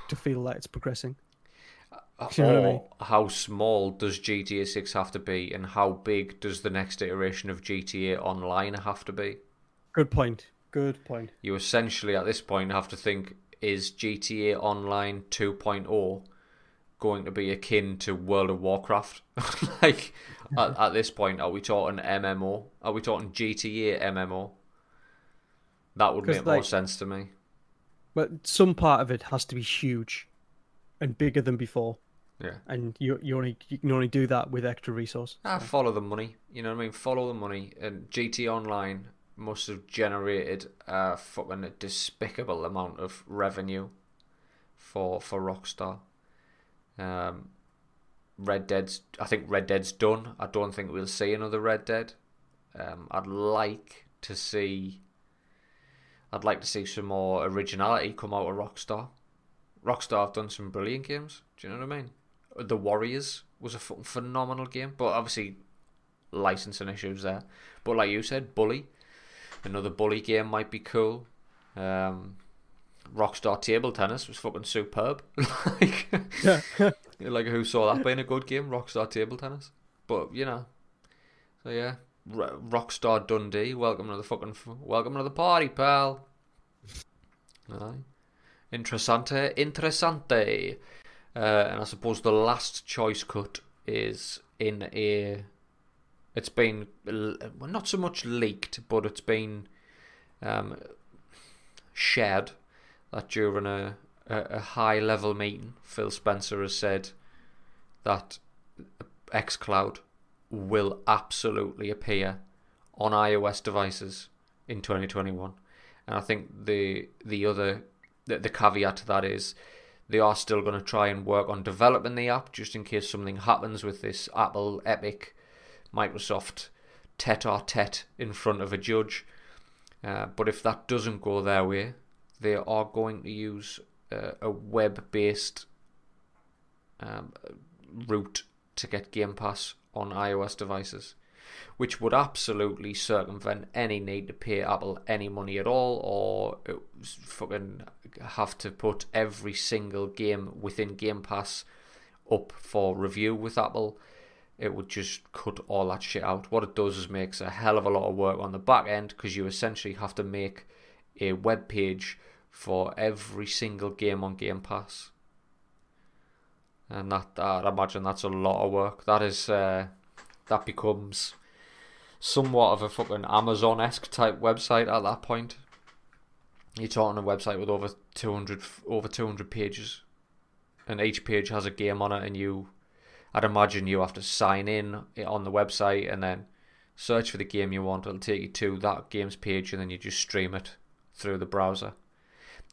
to feel that it's progressing? Uh, Do you know what I mean? Or how small does GTA 6 have to be, and how big does the next iteration of GTA Online have to be? Good point. Good point. You essentially, at this point, have to think is GTA Online 2.0 going to be akin to World of Warcraft? *laughs* like, at, at this point, are we talking MMO? Are we talking GTA MMO? That would make more like- sense to me. But some part of it has to be huge and bigger than before, Yeah. and you you only you can only do that with extra resource. Ah, follow the money. You know what I mean? Follow the money. And GT Online must have generated a fucking despicable amount of revenue for for Rockstar. Um, Red Dead's. I think Red Dead's done. I don't think we'll see another Red Dead. Um, I'd like to see. I'd like to see some more originality come out of Rockstar. Rockstar have done some brilliant games. Do you know what I mean? The Warriors was a phenomenal game, but obviously licensing issues there. But like you said, Bully, another Bully game might be cool. Um, Rockstar Table Tennis was fucking superb. *laughs* like, like who saw that being a good game? Rockstar Table Tennis. But you know, so yeah, R- Rockstar Dundee, welcome to the fucking f- welcome to the party, pal. Aye. *laughs* Interessante, interessante. Uh, and I suppose the last choice cut is in a. It's been well, not so much leaked, but it's been um, shared that during a, a, a high level meeting, Phil Spencer has said that xCloud will absolutely appear on iOS devices in 2021. And I think the the other the, the caveat to that is they are still going to try and work on developing the app just in case something happens with this Apple Epic Microsoft tete-a-tete in front of a judge. Uh, but if that doesn't go their way, they are going to use uh, a web-based um, route to get Game Pass on iOS devices, which would absolutely circumvent any need to pay Apple any money at all, or fucking have to put every single game within Game Pass up for review with Apple. It would just cut all that shit out. What it does is makes a hell of a lot of work on the back end because you essentially have to make a web page for every single game on Game Pass and that I'd imagine that's a lot of work. That is uh, that becomes somewhat of a fucking Amazon esque type website at that point. You're talking a website with over two hundred over two hundred pages, and each page has a game on it, and you, I'd imagine you have to sign in on the website and then search for the game you want. It'll take you to that game's page, and then you just stream it through the browser.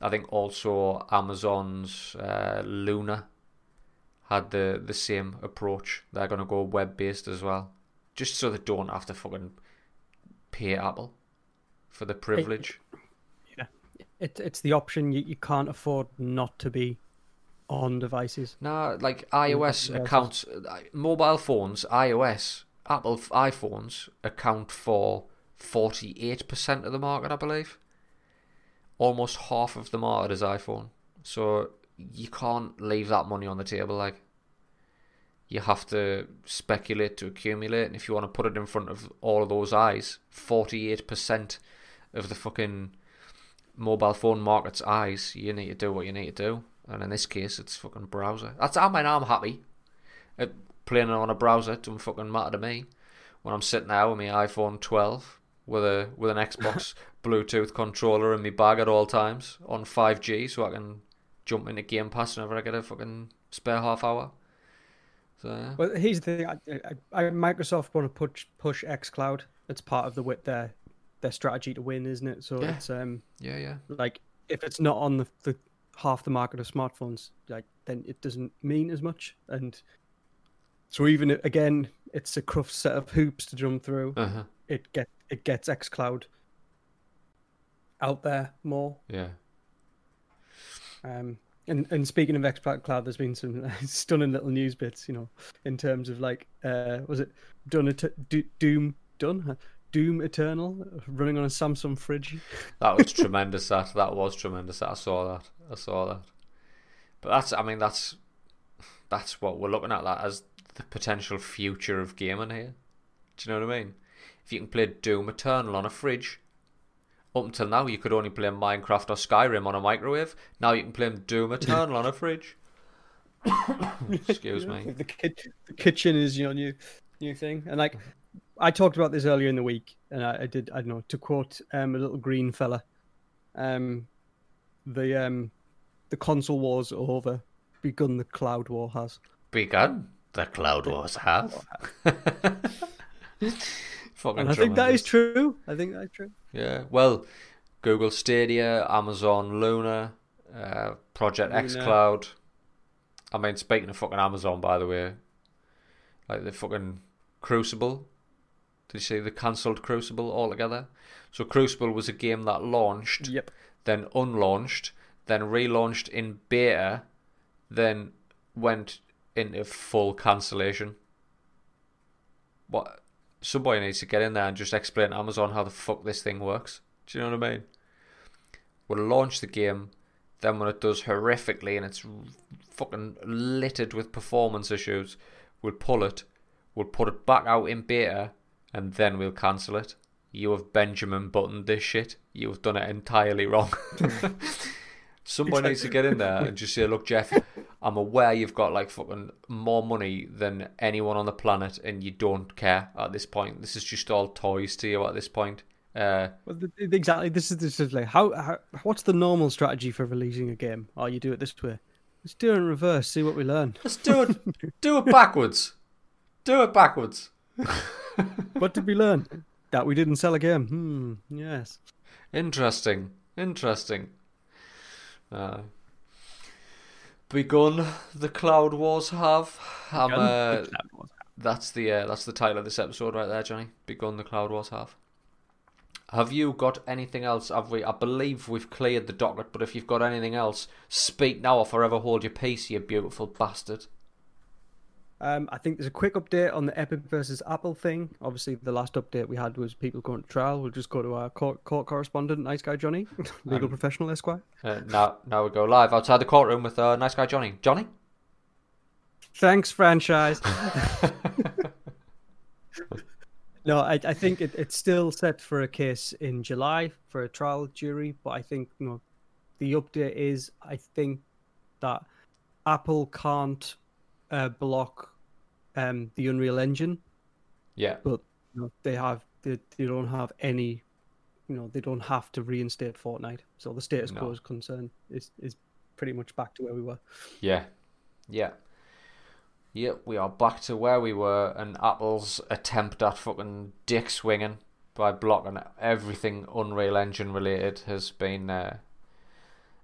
I think also Amazon's uh, Luna had the the same approach. They're gonna go web based as well, just so they don't have to fucking pay Apple for the privilege. Yeah. It, it's the option you, you can't afford not to be on devices. No, like iOS devices. accounts, uh, mobile phones, iOS, Apple iPhones account for forty eight percent of the market, I believe. Almost half of the market is iPhone, so you can't leave that money on the table. Like, you have to speculate to accumulate, and if you want to put it in front of all of those eyes, forty eight percent of the fucking mobile phone market's eyes, you need to do what you need to do. And in this case, it's fucking browser. That's how I mean, I'm happy at playing it on a browser. It doesn't fucking matter to me when I'm sitting there with my iPhone 12 with a with an Xbox *laughs* Bluetooth controller in my bag at all times on 5G, so I can jump into Game Pass whenever I get a fucking spare half hour. So yeah. Well, here's the thing: I, I, I, Microsoft want to push push XCloud. It's part of the their their strategy to win, isn't it? So Yeah. it's um yeah, yeah, like if it's not on the, the half the market of smartphones, like then it doesn't mean as much. And so even again, it's a rough set of hoops to jump through. uh-huh. It get it gets XCloud out there more. yeah. Um, And and speaking of xCloud, Cloud, there's been some *laughs* stunning little news bits, you know, in terms of like, uh, was it done Do- Doom done Doom Eternal running on a Samsung fridge? *laughs* That was tremendous. That that was tremendous. I saw that. I saw that. But that's, I mean, that's that's what we're looking at. That as the potential future of gaming here. Do you know what I mean? If you can play Doom Eternal on a fridge, up until now you could only play Minecraft or Skyrim on a microwave. Now you can play Doom Eternal on a fridge. *coughs* Excuse me. The, ki- the kitchen is your new new thing, and like I talked about this earlier in the week, and I, I did I don't know to quote um, a little green fella, um, the um, the console wars are over, begun the cloud war has begun. The cloud wars have. *laughs* and I think that is true. I think that's true. Yeah. Well, Google Stadia, Amazon Luna, uh, Project xCloud. I mean, speaking of fucking Amazon, by the way, like the fucking Crucible. Did you see the cancelled Crucible altogether? So Crucible was a game that launched, yep. then unlaunched, then relaunched in beta, then went into full cancellation. What? Somebody needs to get in there and just explain to Amazon how the fuck this thing works. Do you know what I mean? We'll launch the game, then when it does horrifically and it's fucking littered with performance issues, we'll pull it, we'll put it back out in beta, and then we'll cancel it. You have Benjamin buttoned this shit. You have done it entirely wrong. *laughs* Somebody needs to get in there and just say, look, Jeff, I'm aware you've got like fucking more money than anyone on the planet and you don't care at this point. This is just all toys to you at this point. Uh, well, exactly. This is this is like how, how what's the normal strategy for releasing a game? Oh, you do it this way. Let's do it in reverse. See what we learn. Let's do it. do it backwards. Do it backwards. *laughs* what did we learn? That we didn't sell a game. Hmm. Yes. Interesting. Interesting. Uh, begun the cloud wars have. Uh, that's the uh, that's the title of this episode right there, Johnny. Begun the cloud wars have. Have you got anything else? Have we? I believe we've cleared the docket, but if you've got anything else, speak now or forever hold your peace, you beautiful bastard. Um, I think there's a quick update on the Epic versus Apple thing. Obviously, the last update we had was people going to trial. We'll just go to our court, court correspondent, Nice Guy Johnny, *laughs* legal um, professional Esquire. Uh, now, now we go live outside the courtroom with uh, Nice Guy Johnny. Johnny. Thanks, franchise. *laughs* *laughs* no, I, I think it, it's still set for a case in July for a trial jury, but I think you know the update is I think that Apple can't uh, block um, the Unreal Engine. Yeah. But you know, they have they, they don't have any you know, they don't have to reinstate Fortnite. So the status quo is concerned is is pretty much back to where we were. Yeah. Yeah. Yeah, we are back to where we were, and Apple's attempt at fucking dick swinging by blocking everything Unreal Engine related has been uh,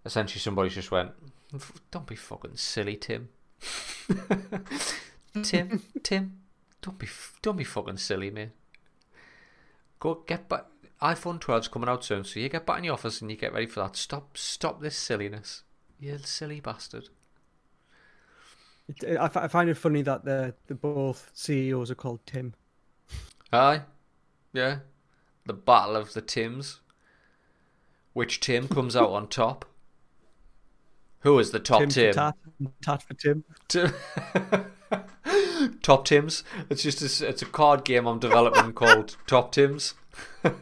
essentially somebody just went, "Don't be fucking silly, Tim." *laughs* *laughs* Tim, Tim, don't be don't be fucking silly, man. Go get back. iPhone 12's coming out soon, so you get back in the office and you get ready for that. Stop, stop this silliness, you silly bastard. I, I find it funny that the the both CEOs are called Tim. Aye, yeah, the battle of the Tims. Which Tim comes out on top? Who is the top Tim? Tim? Tat, tat for Tim. Tim. *laughs* Top Tims. It's just a, it's a card game I'm developing *laughs* called Top Tims. *laughs* oh,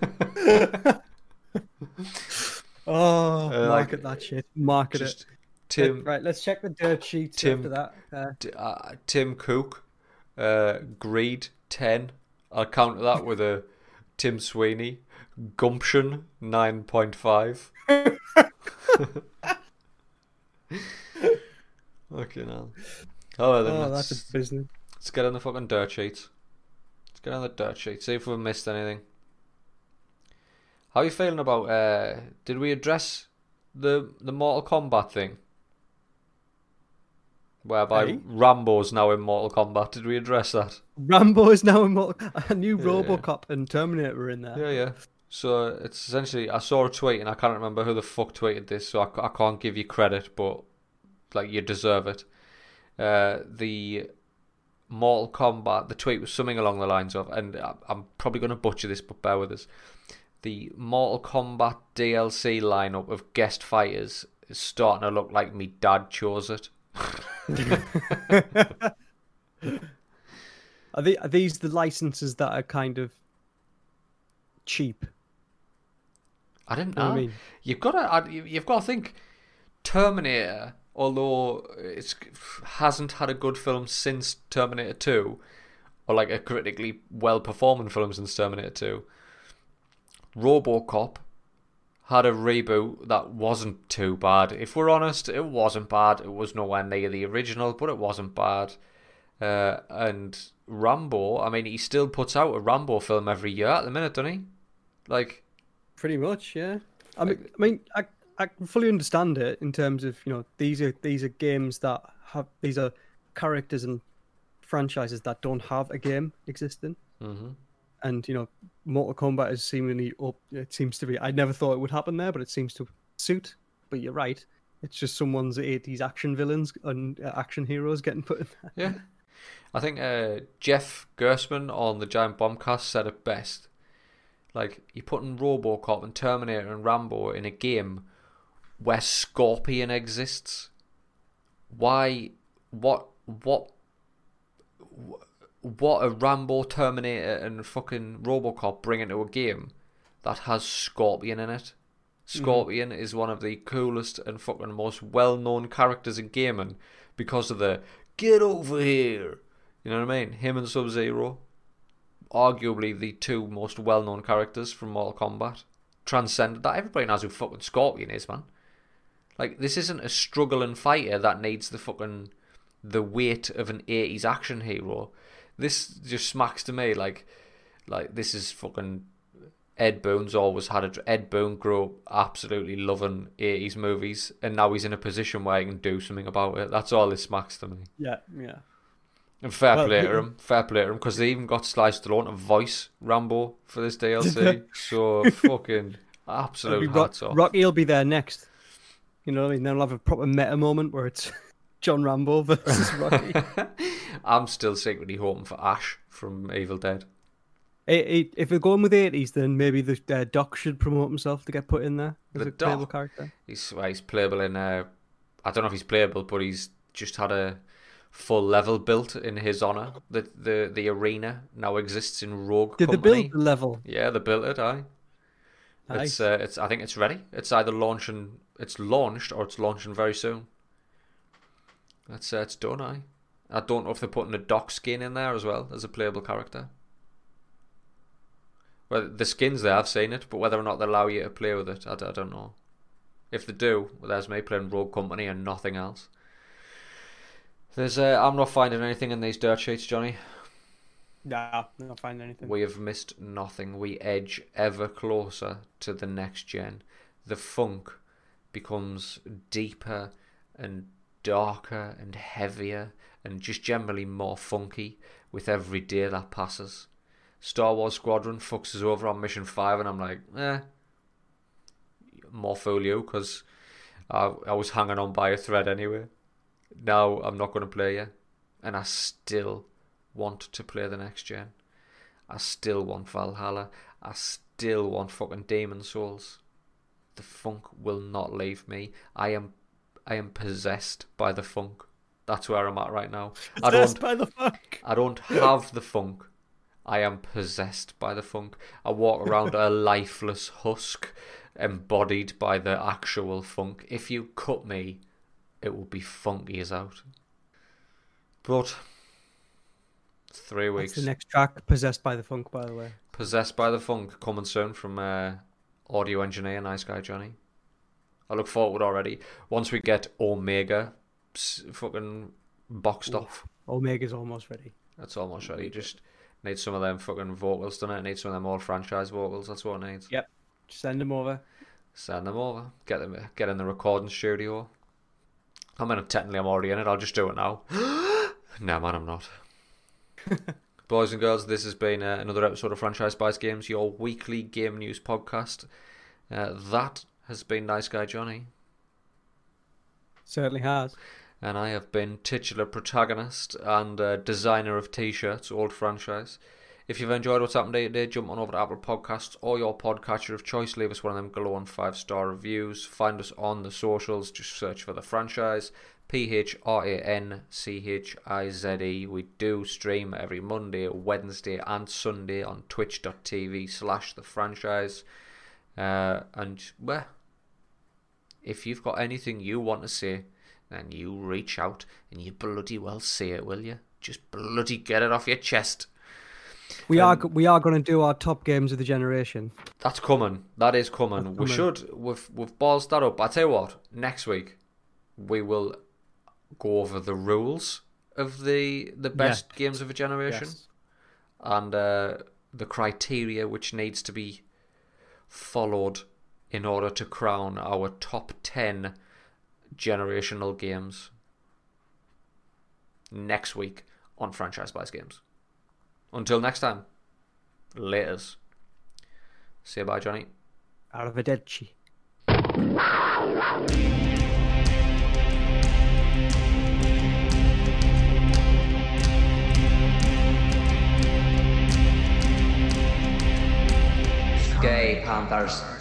uh, market that shit. Market it. Tim. Right, let's check the dirt sheets Tim, after that. Uh, uh, Tim Cook, uh, Greed ten. I'll counter that with a Tim Sweeney, Gumption nine point five. Okay, now. Oh, then oh that's a business. Let's get on the fucking dirt sheets. Let's get on the dirt sheet. See if we've missed anything. How are you feeling about? Uh, did we address the the Mortal Kombat thing? Whereby hey? Rambo's now in Mortal Kombat. Did we address that? Rambo is now in Mortal. *laughs* A new yeah, RoboCop yeah. and Terminator were in there. Yeah, yeah. So it's essentially I saw a tweet and I can't remember who the fuck tweeted this, so I, I can't give you credit, but Like you deserve it. Uh, the Mortal Kombat. The tweet was something along the lines of, and I'm probably going to butcher this, but bear with us. The Mortal Kombat DLC lineup of guest fighters is starting to look like me dad chose it. *laughs* Are, they, are these the licenses that are kind of cheap? I didn't know know. I mean? You've got to. You've got to think. Terminator, although it hasn't had a good film since Terminator Two, or like a critically well performing film since Terminator Two. RoboCop had a reboot that wasn't too bad. If we're honest, it wasn't bad. It was nowhere near the original, but it wasn't bad. Uh, and Rambo, I mean, he still puts out a Rambo film every year at the minute, doesn't he? Like, Pretty much, yeah. I mean, I mean, I I can fully understand it in terms of you know these are these are games that have these are characters and franchises that don't have a game existing, hmm and you know Mortal Kombat is seemingly up. It seems to be. I never thought it would happen there, but it seems to suit. But you're right. It's just someone's 80s action villains and uh, action heroes getting put in there. Yeah. I think uh, Jeff Gerstmann on the Giant Bombcast said it best. Like, you're putting Robocop and Terminator and Rambo in a game where Scorpion exists. Why? What? What? What a Rambo, Terminator, and fucking Robocop bring into a game that has Scorpion in it? Mm-hmm. Scorpion is one of the coolest and fucking most well known characters in gaming because of the get over here. You know what I mean? Him and Sub Zero, arguably the two most well known characters from Mortal Kombat, transcended that. Everybody knows who fucking Scorpion is, man. Like, this isn't a struggling fighter that needs the fucking the weight of an 80s action hero. This just smacks to me like like this is fucking Ed Boon's always had a Ed Boon grew up absolutely loving 80s movies and now he's in a position where he can do something about it. That's all this smacks to me. Yeah, yeah. And fair Well, play to him, fair play to him, because they even got Sly Stallone to voice Rambo for this *laughs* DLC. so fucking *laughs* absolute hats off. Rocky will be there next. You know, what I mean, they'll have a proper meta moment where it's *laughs* John Rambo versus *laughs* Rocky. I'm still secretly hoping for Ash from Evil Dead. Eh, eh, if we're going with eighties, then maybe the uh, Doc should promote himself to get put in there as The a playable character. He's well, he's playable in. Uh, I don't know if he's playable, but he's just had a full level built in his honor. The the the arena now exists in Rogue Did they build the level? Yeah, they built it. It's uh, it's I think it's ready. It's either launching, it's launched, or it's launching very soon. That's uh, it's done. Aye. I don't know if they're putting a Doc skin in there as well as a playable character. Well, the skins there, I've seen it, but whether or not they allow you to play with it, I don't know. If they do, well, there's me playing Rogue Company and nothing else. There's, uh, I'm not finding anything in these dirt sheets, Johnny. Nah, not find anything. We have missed nothing. We edge ever closer to the next gen. The funk becomes deeper and darker and heavier and just generally more funky with every day that passes. Star Wars Squadron fucks us over on Mission 5 and I'm like, eh, more fool you because I, I was hanging on by a thread anyway. Now I'm not going to play you. And I still want to play the next gen. I still want Valhalla. I still want fucking Demon's Souls. The funk will not leave me. I am I am possessed by the funk. That's where I'm at right now. I Possessed don't by the fuck. I don't have the funk. I am possessed by the funk. I walk around a *laughs* lifeless husk embodied by the actual funk. If you cut me, it will be funky as out. But three That's weeks. the next track, possessed by the funk. By the way, Possessed by the Funk coming soon from uh, audio engineer Nice Guy Johnny. I look forward already. Once we get Omega fucking boxed Oof. off, Omega's almost ready. that's almost ready. Just need some of them fucking vocals, done it? Need some of them old franchise vocals. That's what it needs. Yep. Send them over. Send them over. Get them. Get in the recording studio. I mean, technically, I'm already in it. I'll just do it now. *gasps* no, man, I'm not. *laughs* Boys and girls, this has been uh, another episode of Franchise Spice Games, your weekly game news podcast. Uh, that has been Nice Guy Johnny. Certainly has. And I have been titular protagonist and uh, designer of t-shirts, old franchise. If you've enjoyed what's happened day today, jump on over to Apple Podcasts or your podcatcher of choice. Leave us one of them glowing five star reviews. Find us on the socials. Just search for the franchise. P H R A N C H I Z E. We do stream every Monday, Wednesday, and Sunday on twitch.tv slash the franchise. Uh, and, well, if you've got anything you want to say, then you reach out and you bloody well say it, will you? Just bloody get it off your chest. We um, are we are going to do our top games of the generation. That's coming. That is coming. That's we coming. should we've we've balls that up. I tell you what, next week we will go over the rules of the the best yes. games of a generation yes. and uh, the criteria which needs to be followed in order to crown our top 10 generational games next week on Franchise Buys Games. Until next time, laters. Say bye, Johnny. Arrivederci. Gay Panthers.